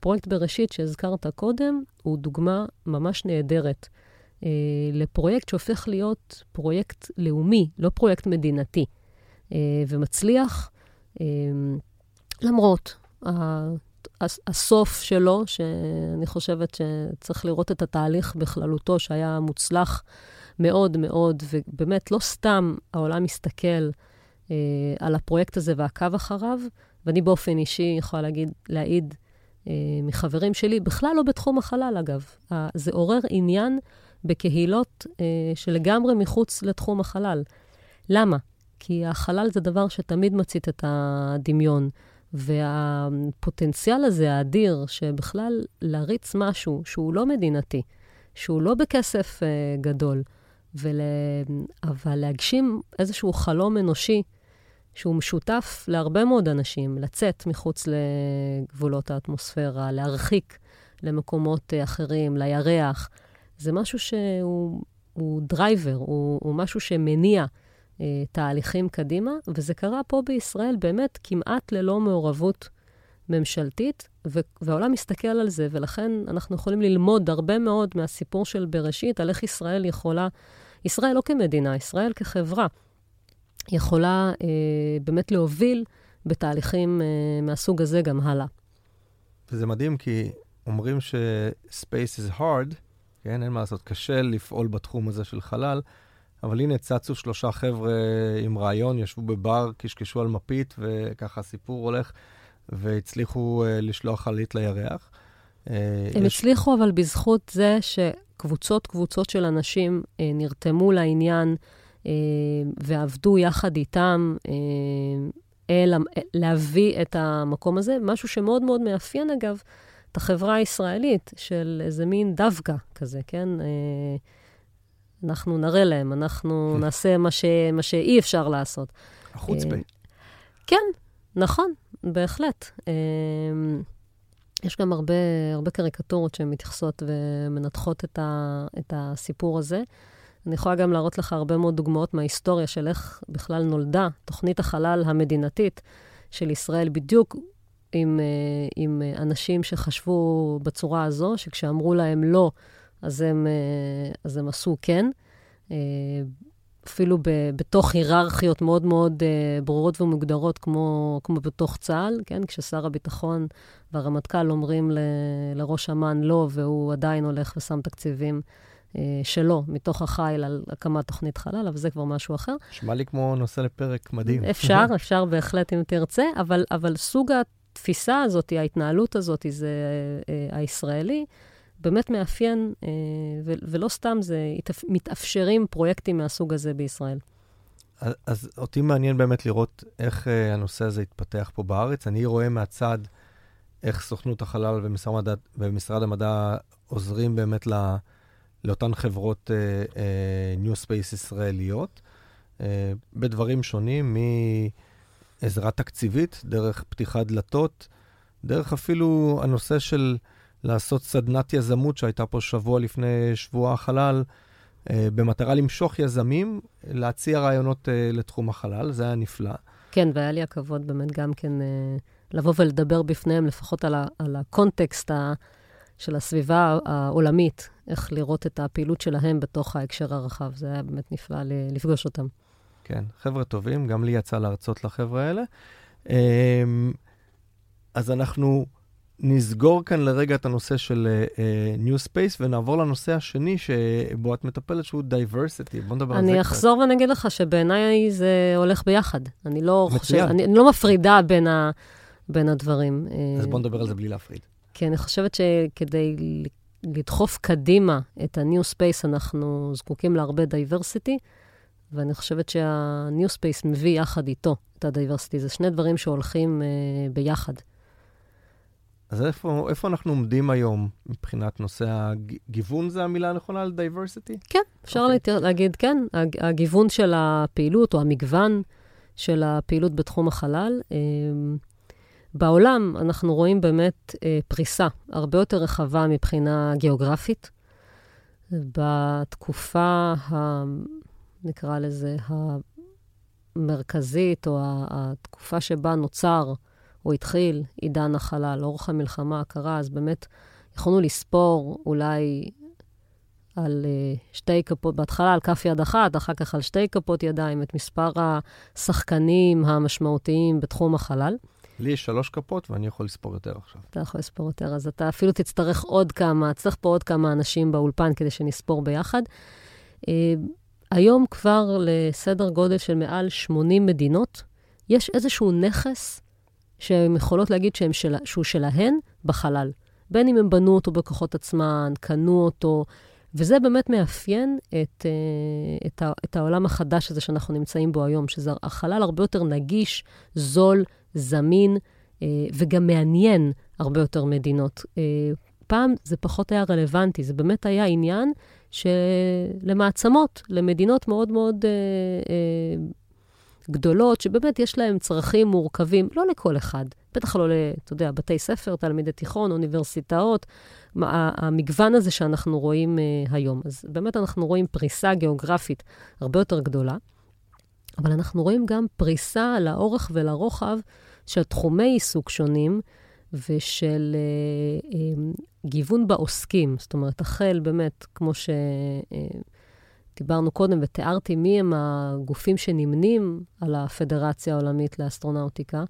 פרויקט בראשית שהזכרת קודם, הוא דוגמה ממש נהדרת אה, לפרויקט שהופך להיות פרויקט לאומי, לא פרויקט מדינתי, אה, ומצליח, אה, למרות הסוף שלו, שאני חושבת שצריך לראות את התהליך בכללותו, שהיה מוצלח מאוד מאוד, ובאמת לא סתם העולם מסתכל אה, על הפרויקט הזה ועקב אחריו, ואני באופן אישי יכולה להגיד, להעיד מחברים שלי, בכלל לא בתחום החלל, אגב. אה, זה עורר עניין בקהילות אה, שלגמרי מחוץ לתחום החלל. למה? כי החלל זה דבר שתמיד מצית את הדמיון. והפוטנציאל הזה, האדיר, שבכלל להריץ משהו שהוא לא מדינתי, שהוא לא בכסף uh, גדול, ול... אבל להגשים איזשהו חלום אנושי שהוא משותף להרבה מאוד אנשים, לצאת מחוץ לגבולות האטמוספירה, להרחיק למקומות uh, אחרים, לירח, זה משהו שהוא driver, הוא, הוא משהו שמניע. אה, תהליכים קדימה, וזה קרה פה בישראל באמת כמעט ללא מעורבות ממשלתית, והעולם מסתכל על זה, ולכן אנחנו יכולים ללמוד הרבה מאוד מהסיפור של בראשית, על איך ישראל יכולה, ישראל לא כמדינה, ישראל כחברה, יכולה אה, באמת להוביל בתהליכים אה, מהסוג הזה גם הלאה. וזה מדהים, כי אומרים ש-space is hard, כן, אין מה לעשות, קשה לפעול בתחום הזה של חלל. אבל הנה, צצו שלושה חבר'ה עם רעיון, ישבו בבר, קשקשו על מפית, וככה הסיפור הולך, והצליחו uh, לשלוח חללית לירח. Uh, הם יש... הצליחו, אבל בזכות זה שקבוצות קבוצות של אנשים uh, נרתמו לעניין ועבדו יחד איתם uh, אל, להביא את המקום הזה, משהו שמאוד מאוד מאפיין, אגב, את החברה הישראלית, של איזה מין דווקא כזה, כן? אנחנו נראה להם, אנחנו. נעשה מה, ש... מה שאי אפשר לעשות. החוצפה. אה, כן, נכון, בהחלט. אה, יש גם הרבה, הרבה קריקטורות שמתייחסות ומנתחות את, ה, את הסיפור הזה. אני יכולה גם להראות לך הרבה מאוד דוגמאות מההיסטוריה של איך בכלל נולדה תוכנית החלל המדינתית של ישראל, בדיוק עם, אה, עם אנשים שחשבו בצורה הזו, שכשאמרו להם לא, אז הם, אה, אז הם עשו כן. אה, אפילו ב, בתוך היררכיות מאוד מאוד ברורות ומוגדרות, כמו, כמו בתוך צה"ל, כן? כששר הביטחון והרמטכ"ל אומרים ל, לראש אמ"ן לא, והוא עדיין הולך ושם תקציבים שלו, מתוך החיל, על הקמת תוכנית חלל, אבל זה כבר משהו אחר. נשמע לי כמו נושא לפרק מדהים. אפשר, אפשר בהחלט אם תרצה, אבל, אבל סוג התפיסה הזאת, ההתנהלות הזאת, זה uh, הישראלי. באמת מאפיין, אה, ולא סתם זה, מתאפשרים פרויקטים מהסוג הזה בישראל. אז, אז אותי מעניין באמת לראות איך uh, הנושא הזה התפתח פה בארץ. אני רואה מהצד איך סוכנות החלל ומשרד ומשרד המדע עוזרים באמת ל, לאותן חברות uh, uh, New Space ישראליות, uh, בדברים שונים, מעזרה תקציבית, דרך פתיחת דלתות, דרך אפילו הנושא של... לעשות סדנת יזמות שהייתה פה שבוע לפני שבוע החלל, אה, במטרה למשוך יזמים, להציע רעיונות אה, לתחום החלל, זה היה נפלא. כן, והיה לי הכבוד באמת גם כן אה, לבוא ולדבר בפניהם, לפחות על, ה, על הקונטקסט ה, של הסביבה העולמית, איך לראות את הפעילות שלהם בתוך ההקשר הרחב. זה היה באמת נפלא לפגוש אותם. כן, חבר'ה טובים, גם לי יצא להרצות לחבר'ה האלה. אמ, אז אנחנו נסגור כאן לרגע את הנושא של uh, New Space ונעבור לנושא השני שבו את מטפלת, שהוא diversity. בוא נדבר על זה. אני אחזור. ואני אגיד לך שבעיניי זה הולך ביחד. אני לא חושבת, אני, אני לא מפרידה בין, ה, בין הדברים. אז בואו נדבר על זה בלי להפריד. כי אני חושבת שכדי לדחוף קדימה את ה-new space, אנחנו זקוקים להרבה diversity, ואני חושבת שה-new space מביא יחד איתו את ה-diversity. זה שני דברים שהולכים uh, ביחד. אז איפה, איפה אנחנו עומדים היום מבחינת נושא הגיוון, זה המילה הנכונה על diversity? כן, אפשר okay. אוקיי. להגיד כן. הגיוון של הפעילות או המגוון של הפעילות בתחום החלל. Uh, בעולם אנחנו רואים באמת אה, פריסה הרבה יותר רחבה מבחינה גיאוגרפית. בתקופה, ה, נקרא לזה, המרכזית, או התקופה שבה נוצר או התחיל עידן החלל, לאורך המלחמה הקרה, אז באמת יכולנו לספור אולי על uh, שתי כפות, בהתחלה על כף יד אחת, אחר כך על שתי כפות ידיים, את מספר השחקנים המשמעותיים בתחום החלל. לי יש שלוש כפות ואני יכול לספור יותר עכשיו. אתה יכול לספור יותר, אז אתה אפילו תצטרך עוד כמה, צריך פה עוד כמה אנשים באולפן כדי שנספור ביחד. Uh, היום כבר לסדר גודל של מעל 80 מדינות, יש איזשהו נכס שהן יכולות להגיד שהם של, שהוא שלהן בחלל. בין אם הם בנו אותו בכוחות עצמן, קנו אותו, וזה באמת מאפיין את, uh, את, את העולם החדש הזה שאנחנו נמצאים בו היום, שזה החלל הרבה יותר נגיש, זול, זמין אה, וגם מעניין הרבה יותר מדינות. אה, פעם זה פחות היה רלוונטי, זה באמת היה עניין שלמעצמות, למדינות מאוד מאוד אה, אה, גדולות, שבאמת יש להן צרכים מורכבים, לא לכל אחד, בטח לא, אתה יודע, בתי ספר, תלמידי תיכון, אוניברסיטאות, המגוון הזה שאנחנו רואים אה, היום. אז באמת אנחנו רואים פריסה גיאוגרפית הרבה יותר גדולה. אבל אנחנו רואים גם פריסה לאורך ולרוחב של תחומי עיסוק שונים ושל אה, אה, גיוון בעוסקים. זאת אומרת, החל באמת, כמו שדיברנו אה, קודם ותיארתי מי הם הגופים שנמנים על הפדרציה העולמית לאסטרונאוטיקה,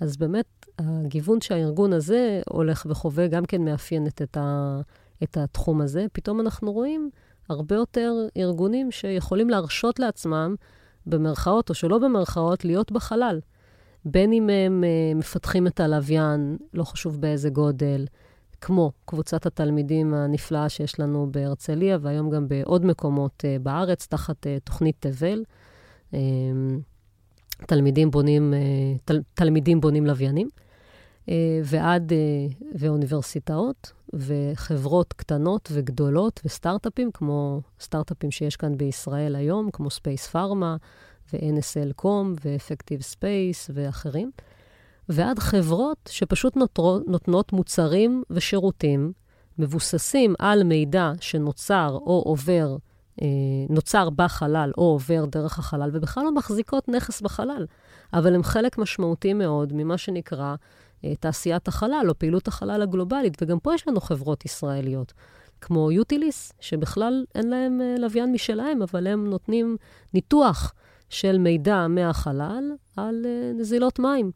אז באמת הגיוון שהארגון הזה הולך וחווה גם כן מאפיינת את, ה, את התחום הזה. פתאום אנחנו רואים הרבה יותר ארגונים שיכולים להרשות לעצמם במרכאות או שלא במרכאות, להיות בחלל. בין אם הם uh, מפתחים את הלוויין, לא חשוב באיזה גודל, כמו קבוצת התלמידים הנפלאה שיש לנו בהרצליה, והיום גם בעוד מקומות uh, בארץ, תחת uh, תוכנית תבל. Uh, תלמידים בונים, תל, תלמידים בונים לוויינים, ועד, uh, ואוניברסיטאות, וחברות קטנות וגדולות, וסטארט-אפים, כמו סטארט-אפים שיש כאן בישראל היום, כמו ספייס פארמה, ו-NSL.com, ו-Effective Space ואחרים, ועד חברות שפשוט נותרות, נותנות מוצרים ושירותים מבוססים על מידע שנוצר או עובר, אה, נוצר בחלל או עובר דרך החלל, ובכלל לא מחזיקות נכס בחלל, אבל הם חלק משמעותי מאוד ממה שנקרא אה, תעשיית החלל או פעילות החלל הגלובלית, וגם פה יש לנו חברות ישראליות. כמו יוטיליס, שבכלל אין להם אה, לוויין משלהם, אבל הם נותנים ניתוח של מידע מהחלל על uh, נזילות מים.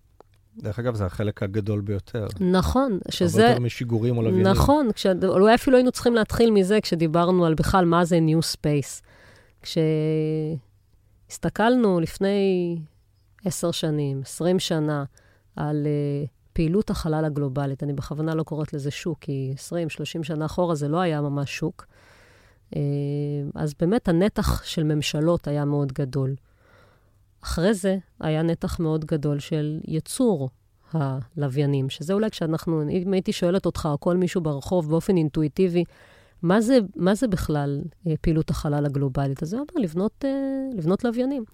דרך אגב, זה החלק הגדול ביותר. נכון, שזה... הרבה יותר משיגורים או לוויינים. נכון, כש... אולי אפילו היינו צריכים להתחיל מזה כשדיברנו על בכלל מה זה New Space. כשהסתכלנו לפני עשר שנים, עשרים שנה, על uh, פעילות החלל הגלובלית, אני בכוונה לא קוראת לזה שוק, כי 20-30 שנה אחורה זה לא היה ממש שוק. Uh, אז באמת הנתח של ממשלות היה מאוד גדול. אחרי זה היה נתח מאוד גדול של יצור הלוויינים, שזה אולי כשאנחנו, אם הייתי שואלת אותך, או כל מישהו ברחוב באופן אינטואיטיבי, מה זה, מה זה בכלל אה, פעילות החלל הגלובלית? אז זה אומר לבנות, אה, לבנות לוויינים.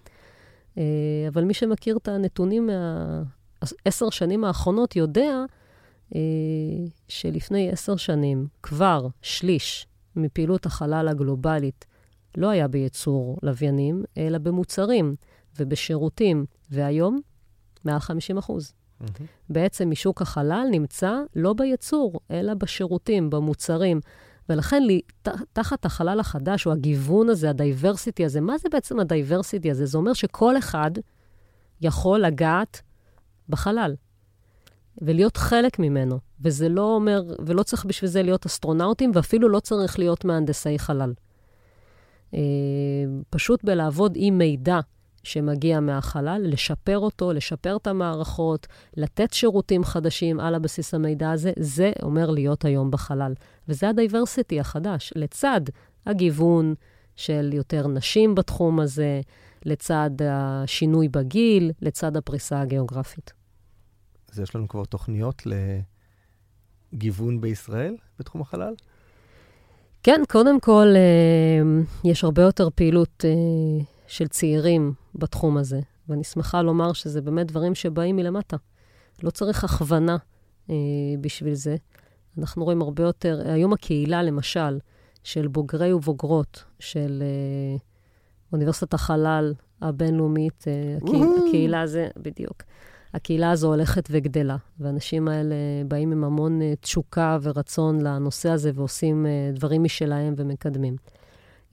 אה, אבל מי שמכיר את הנתונים מהעשר שנים האחרונות יודע שלפני עשר שנים כבר שליש מפעילות החלל הגלובלית לא היה בייצור לוויינים, אלא במוצרים. ובשירותים, והיום, מעל 50 אחוז. Mm-hmm. בעצם משוק החלל נמצא לא בייצור, אלא בשירותים, במוצרים. ולכן לי, ת, תחת החלל החדש, או הגיוון הזה, ה-diversity הזה, מה זה בעצם ה-diversity הזה? זה אומר שכל אחד יכול לגעת בחלל ולהיות חלק ממנו. וזה לא אומר, ולא צריך בשביל זה להיות אסטרונאוטים, ואפילו לא צריך להיות מהנדסי חלל. אה, פשוט בלעבוד עם מידע שמגיע מהחלל, לשפר אותו, לשפר את המערכות, לתת שירותים חדשים על הבסיס המידע הזה, זה אומר להיות היום בחלל. וזה הדייברסיטי החדש, לצד הגיוון של יותר נשים בתחום הזה, לצד השינוי בגיל, לצד הפריסה הגיאוגרפית. אז יש לנו כבר תוכניות לגיוון בישראל בתחום החלל? כן, קודם כל, אה, יש הרבה יותר פעילות אה, של צעירים בתחום הזה, ואני שמחה לומר שזה באמת דברים שבאים מלמטה. לא צריך הכוונה אה, בשביל זה. אנחנו רואים הרבה יותר, היום הקהילה, למשל, של בוגרי ובוגרות של אה, אוניברסיטת החלל הבינלאומית, אה, הקהילה הזה, בדיוק. הקהילה הזו הולכת וגדלה, והאנשים האלה באים עם המון אה, תשוקה ורצון לנושא הזה ועושים אה, דברים משלהם ומקדמים.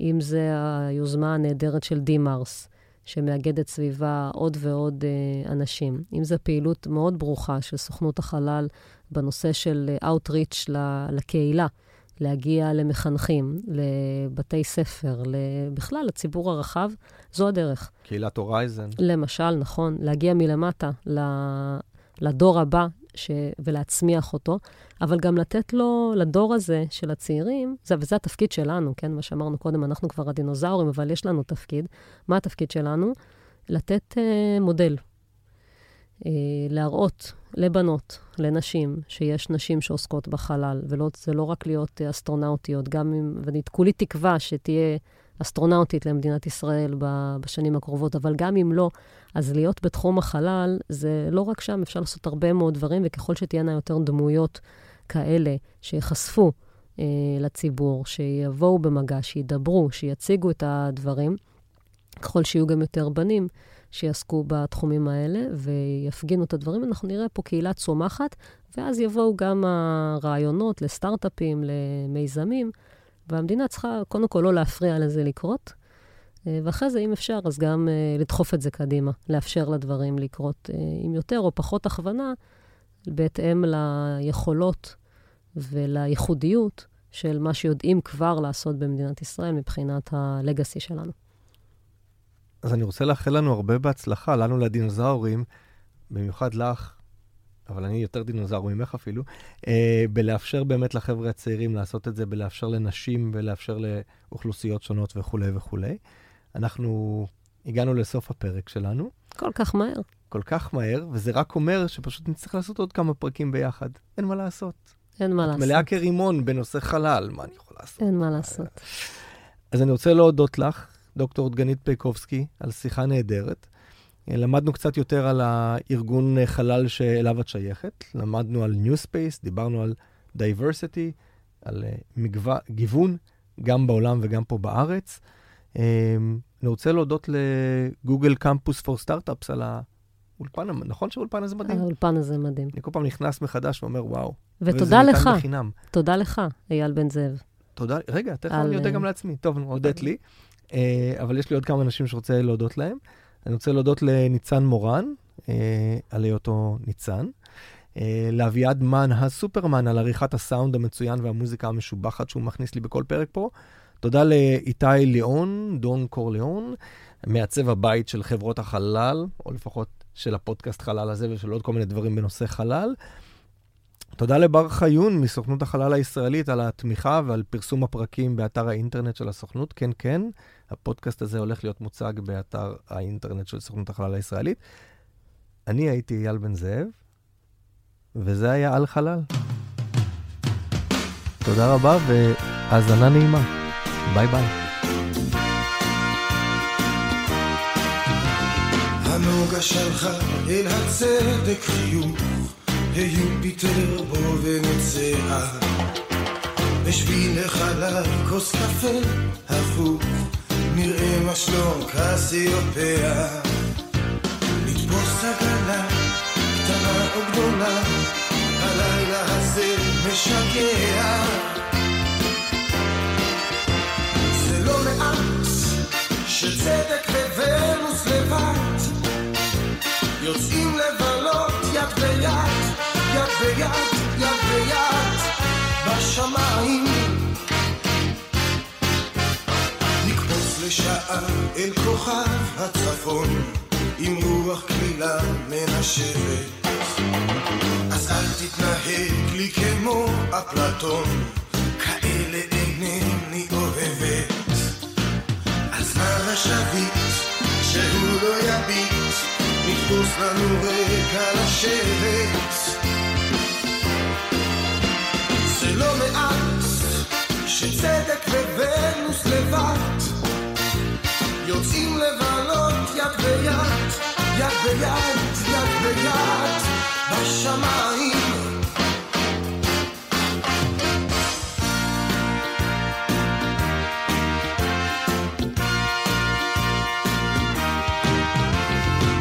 אם זה היוזמה הנהדרת של דימארס, שמאגדת סביבה עוד ועוד אה, אנשים. אם זו פעילות מאוד ברוכה של סוכנות החלל בנושא של Outreach לקהילה, להגיע למחנכים, לבתי ספר, בכלל לציבור הרחב, זו הדרך. קהילת הורייזן. למשל, נכון, להגיע מלמטה לדור הבא ש... ולהצמיח אותו, אבל גם לתת לו, לדור הזה של הצעירים, זה, וזה התפקיד שלנו, כן? מה שאמרנו קודם, אנחנו כבר הדינוזאורים, אבל יש לנו תפקיד. מה התפקיד שלנו? לתת אה, מודל. אה, להראות לבנות, לנשים, שיש נשים שעוסקות בחלל, וזה לא רק להיות אסטרונאוטיות, גם אם, ואני כולי תקווה שתהיה אסטרונאוטית למדינת ישראל בשנים הקרובות, אבל גם אם לא, אז להיות בתחום החלל, זה לא רק שם, אפשר לעשות הרבה מאוד דברים, וככל שתהיינה יותר דמויות כאלה שיחשפו אה, לציבור, שיבואו במגע, שידברו, שיציגו את הדברים, ככל שיהיו גם יותר בנים, שיעסקו בתחומים האלה ויפגינו את הדברים. אנחנו נראה פה קהילה צומחת, ואז יבואו גם הרעיונות לסטארט-אפים, למיזמים, והמדינה צריכה קודם כל לא להפריע לזה לקרות, אה, ואחרי זה, אם אפשר, אז גם uh, לדחוף את זה קדימה, לאפשר לדברים לקרות uh, עם יותר או פחות הכוונה, בהתאם ליכולות ולייחודיות של מה שיודעים כבר לעשות במדינת ישראל מבחינת הלגאסי שלנו. אז אני רוצה לאחל לנו הרבה בהצלחה, לנו לדינוזאורים, במיוחד לך, אבל אני יותר דינוזאור ממך אפילו, אה, בלאפשר באמת לחבר'ה הצעירים לעשות את זה, בלאפשר לנשים ולאפשר לאוכלוסיות שונות וכולי וכולי. אנחנו הגענו לסוף הפרק שלנו. כל כך מהר. כל כך מהר, וזה רק אומר שפשוט נצטרך לעשות עוד כמה פרקים ביחד. אין מה לעשות. אין מה לעשות. מלאה כרימון בנושא חלל, מה אני יכול לעשות? אין מה לעשות. אז אני רוצה להודות לך, דוקטור דגנית פייקובסקי, על שיחה נהדרת. למדנו קצת יותר על הארגון חלל שאליו את שייכת, למדנו על New Space, דיברנו על diversity, על אה, מגוון, גיוון, גם בעולם וגם פה בארץ. אמ, אני רוצה להודות לגוגל קמפוס פור סטארט-אפס על האולפן, נכון שהאולפן הזה מדהים? האולפן הזה מדהים. אני כל פעם נכנס מחדש ואומר, וואו. ותודה לך. בחינם. תודה לך, אייל בן זאב. תודה, רגע, תכף על... אני אודה גם לעצמי. טוב, הודית לי. אה, אבל יש לי עוד כמה אנשים שרוצה להודות להם. אני רוצה להודות לניצן מורן, אה, על היותו ניצן. אה, לאביעד מן הסופרמן על עריכת הסאונד המצוין והמוזיקה המשובחת שהוא מכניס לי בכל פרק פה. תודה לאיתי ליאון, דון קורליאון, מעצב הבית של חברות החלל, או לפחות של הפודקאסט חלל הזה ושל עוד כל מיני דברים בנושא חלל. תודה לבר חיון מסוכנות החלל הישראלית על התמיכה ועל פרסום הפרקים באתר האינטרנט של הסוכנות. כן, כן, הפודקאסט הזה הולך להיות מוצג באתר האינטרנט של סוכנות החלל הישראלית. אני הייתי אייל בן זאב, וזה היה על חלל. תודה רבה והאזנה נעימה. ביי ביי. הנוגה שלחה אל הצדק חיוך, יופיטר בו ונצח. בשביל לחלל כוס קפה הפוך, נראה מה שלום קסיופיה. לתפוס עגלה, קטנה או גדולה, הלילה הזה משגע. שצדק וונוס לבד יוצאים לבלות יד ביד, יד ביד, יד ביד בשמיים נקפוץ בשעה אל כוכב הצפון, עם רוח קלילה מנשבת. אז אל תתנהג לי כמו אפלטון, כאלה אינני אוהבת. אז מה השביט, שהוא לא יביט, נתפוס לנו רגע לשבת. לא מעט שצדק וונוס לבד. יוצאים לבלות יד ביד, יד ביד, יד ביד בשמיים.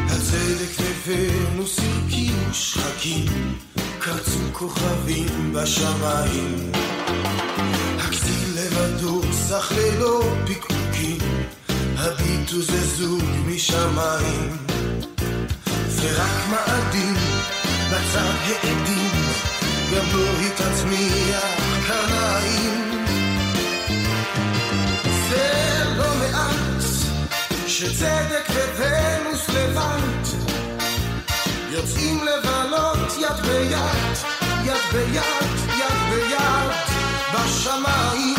הצדק וונוס הרקיעו שחקים קרצו כוכבים בשמיים. הכסיל לבדו סך ללא פיקפוקים. הביטו זה זוג משמיים. ורק מאדים בצד העדים. גם לא התעצמיח קרניים זה לא מעט שצדק וונוס לבד יוצאים לבלות jat, jat, be jat, jat, be wasza maj.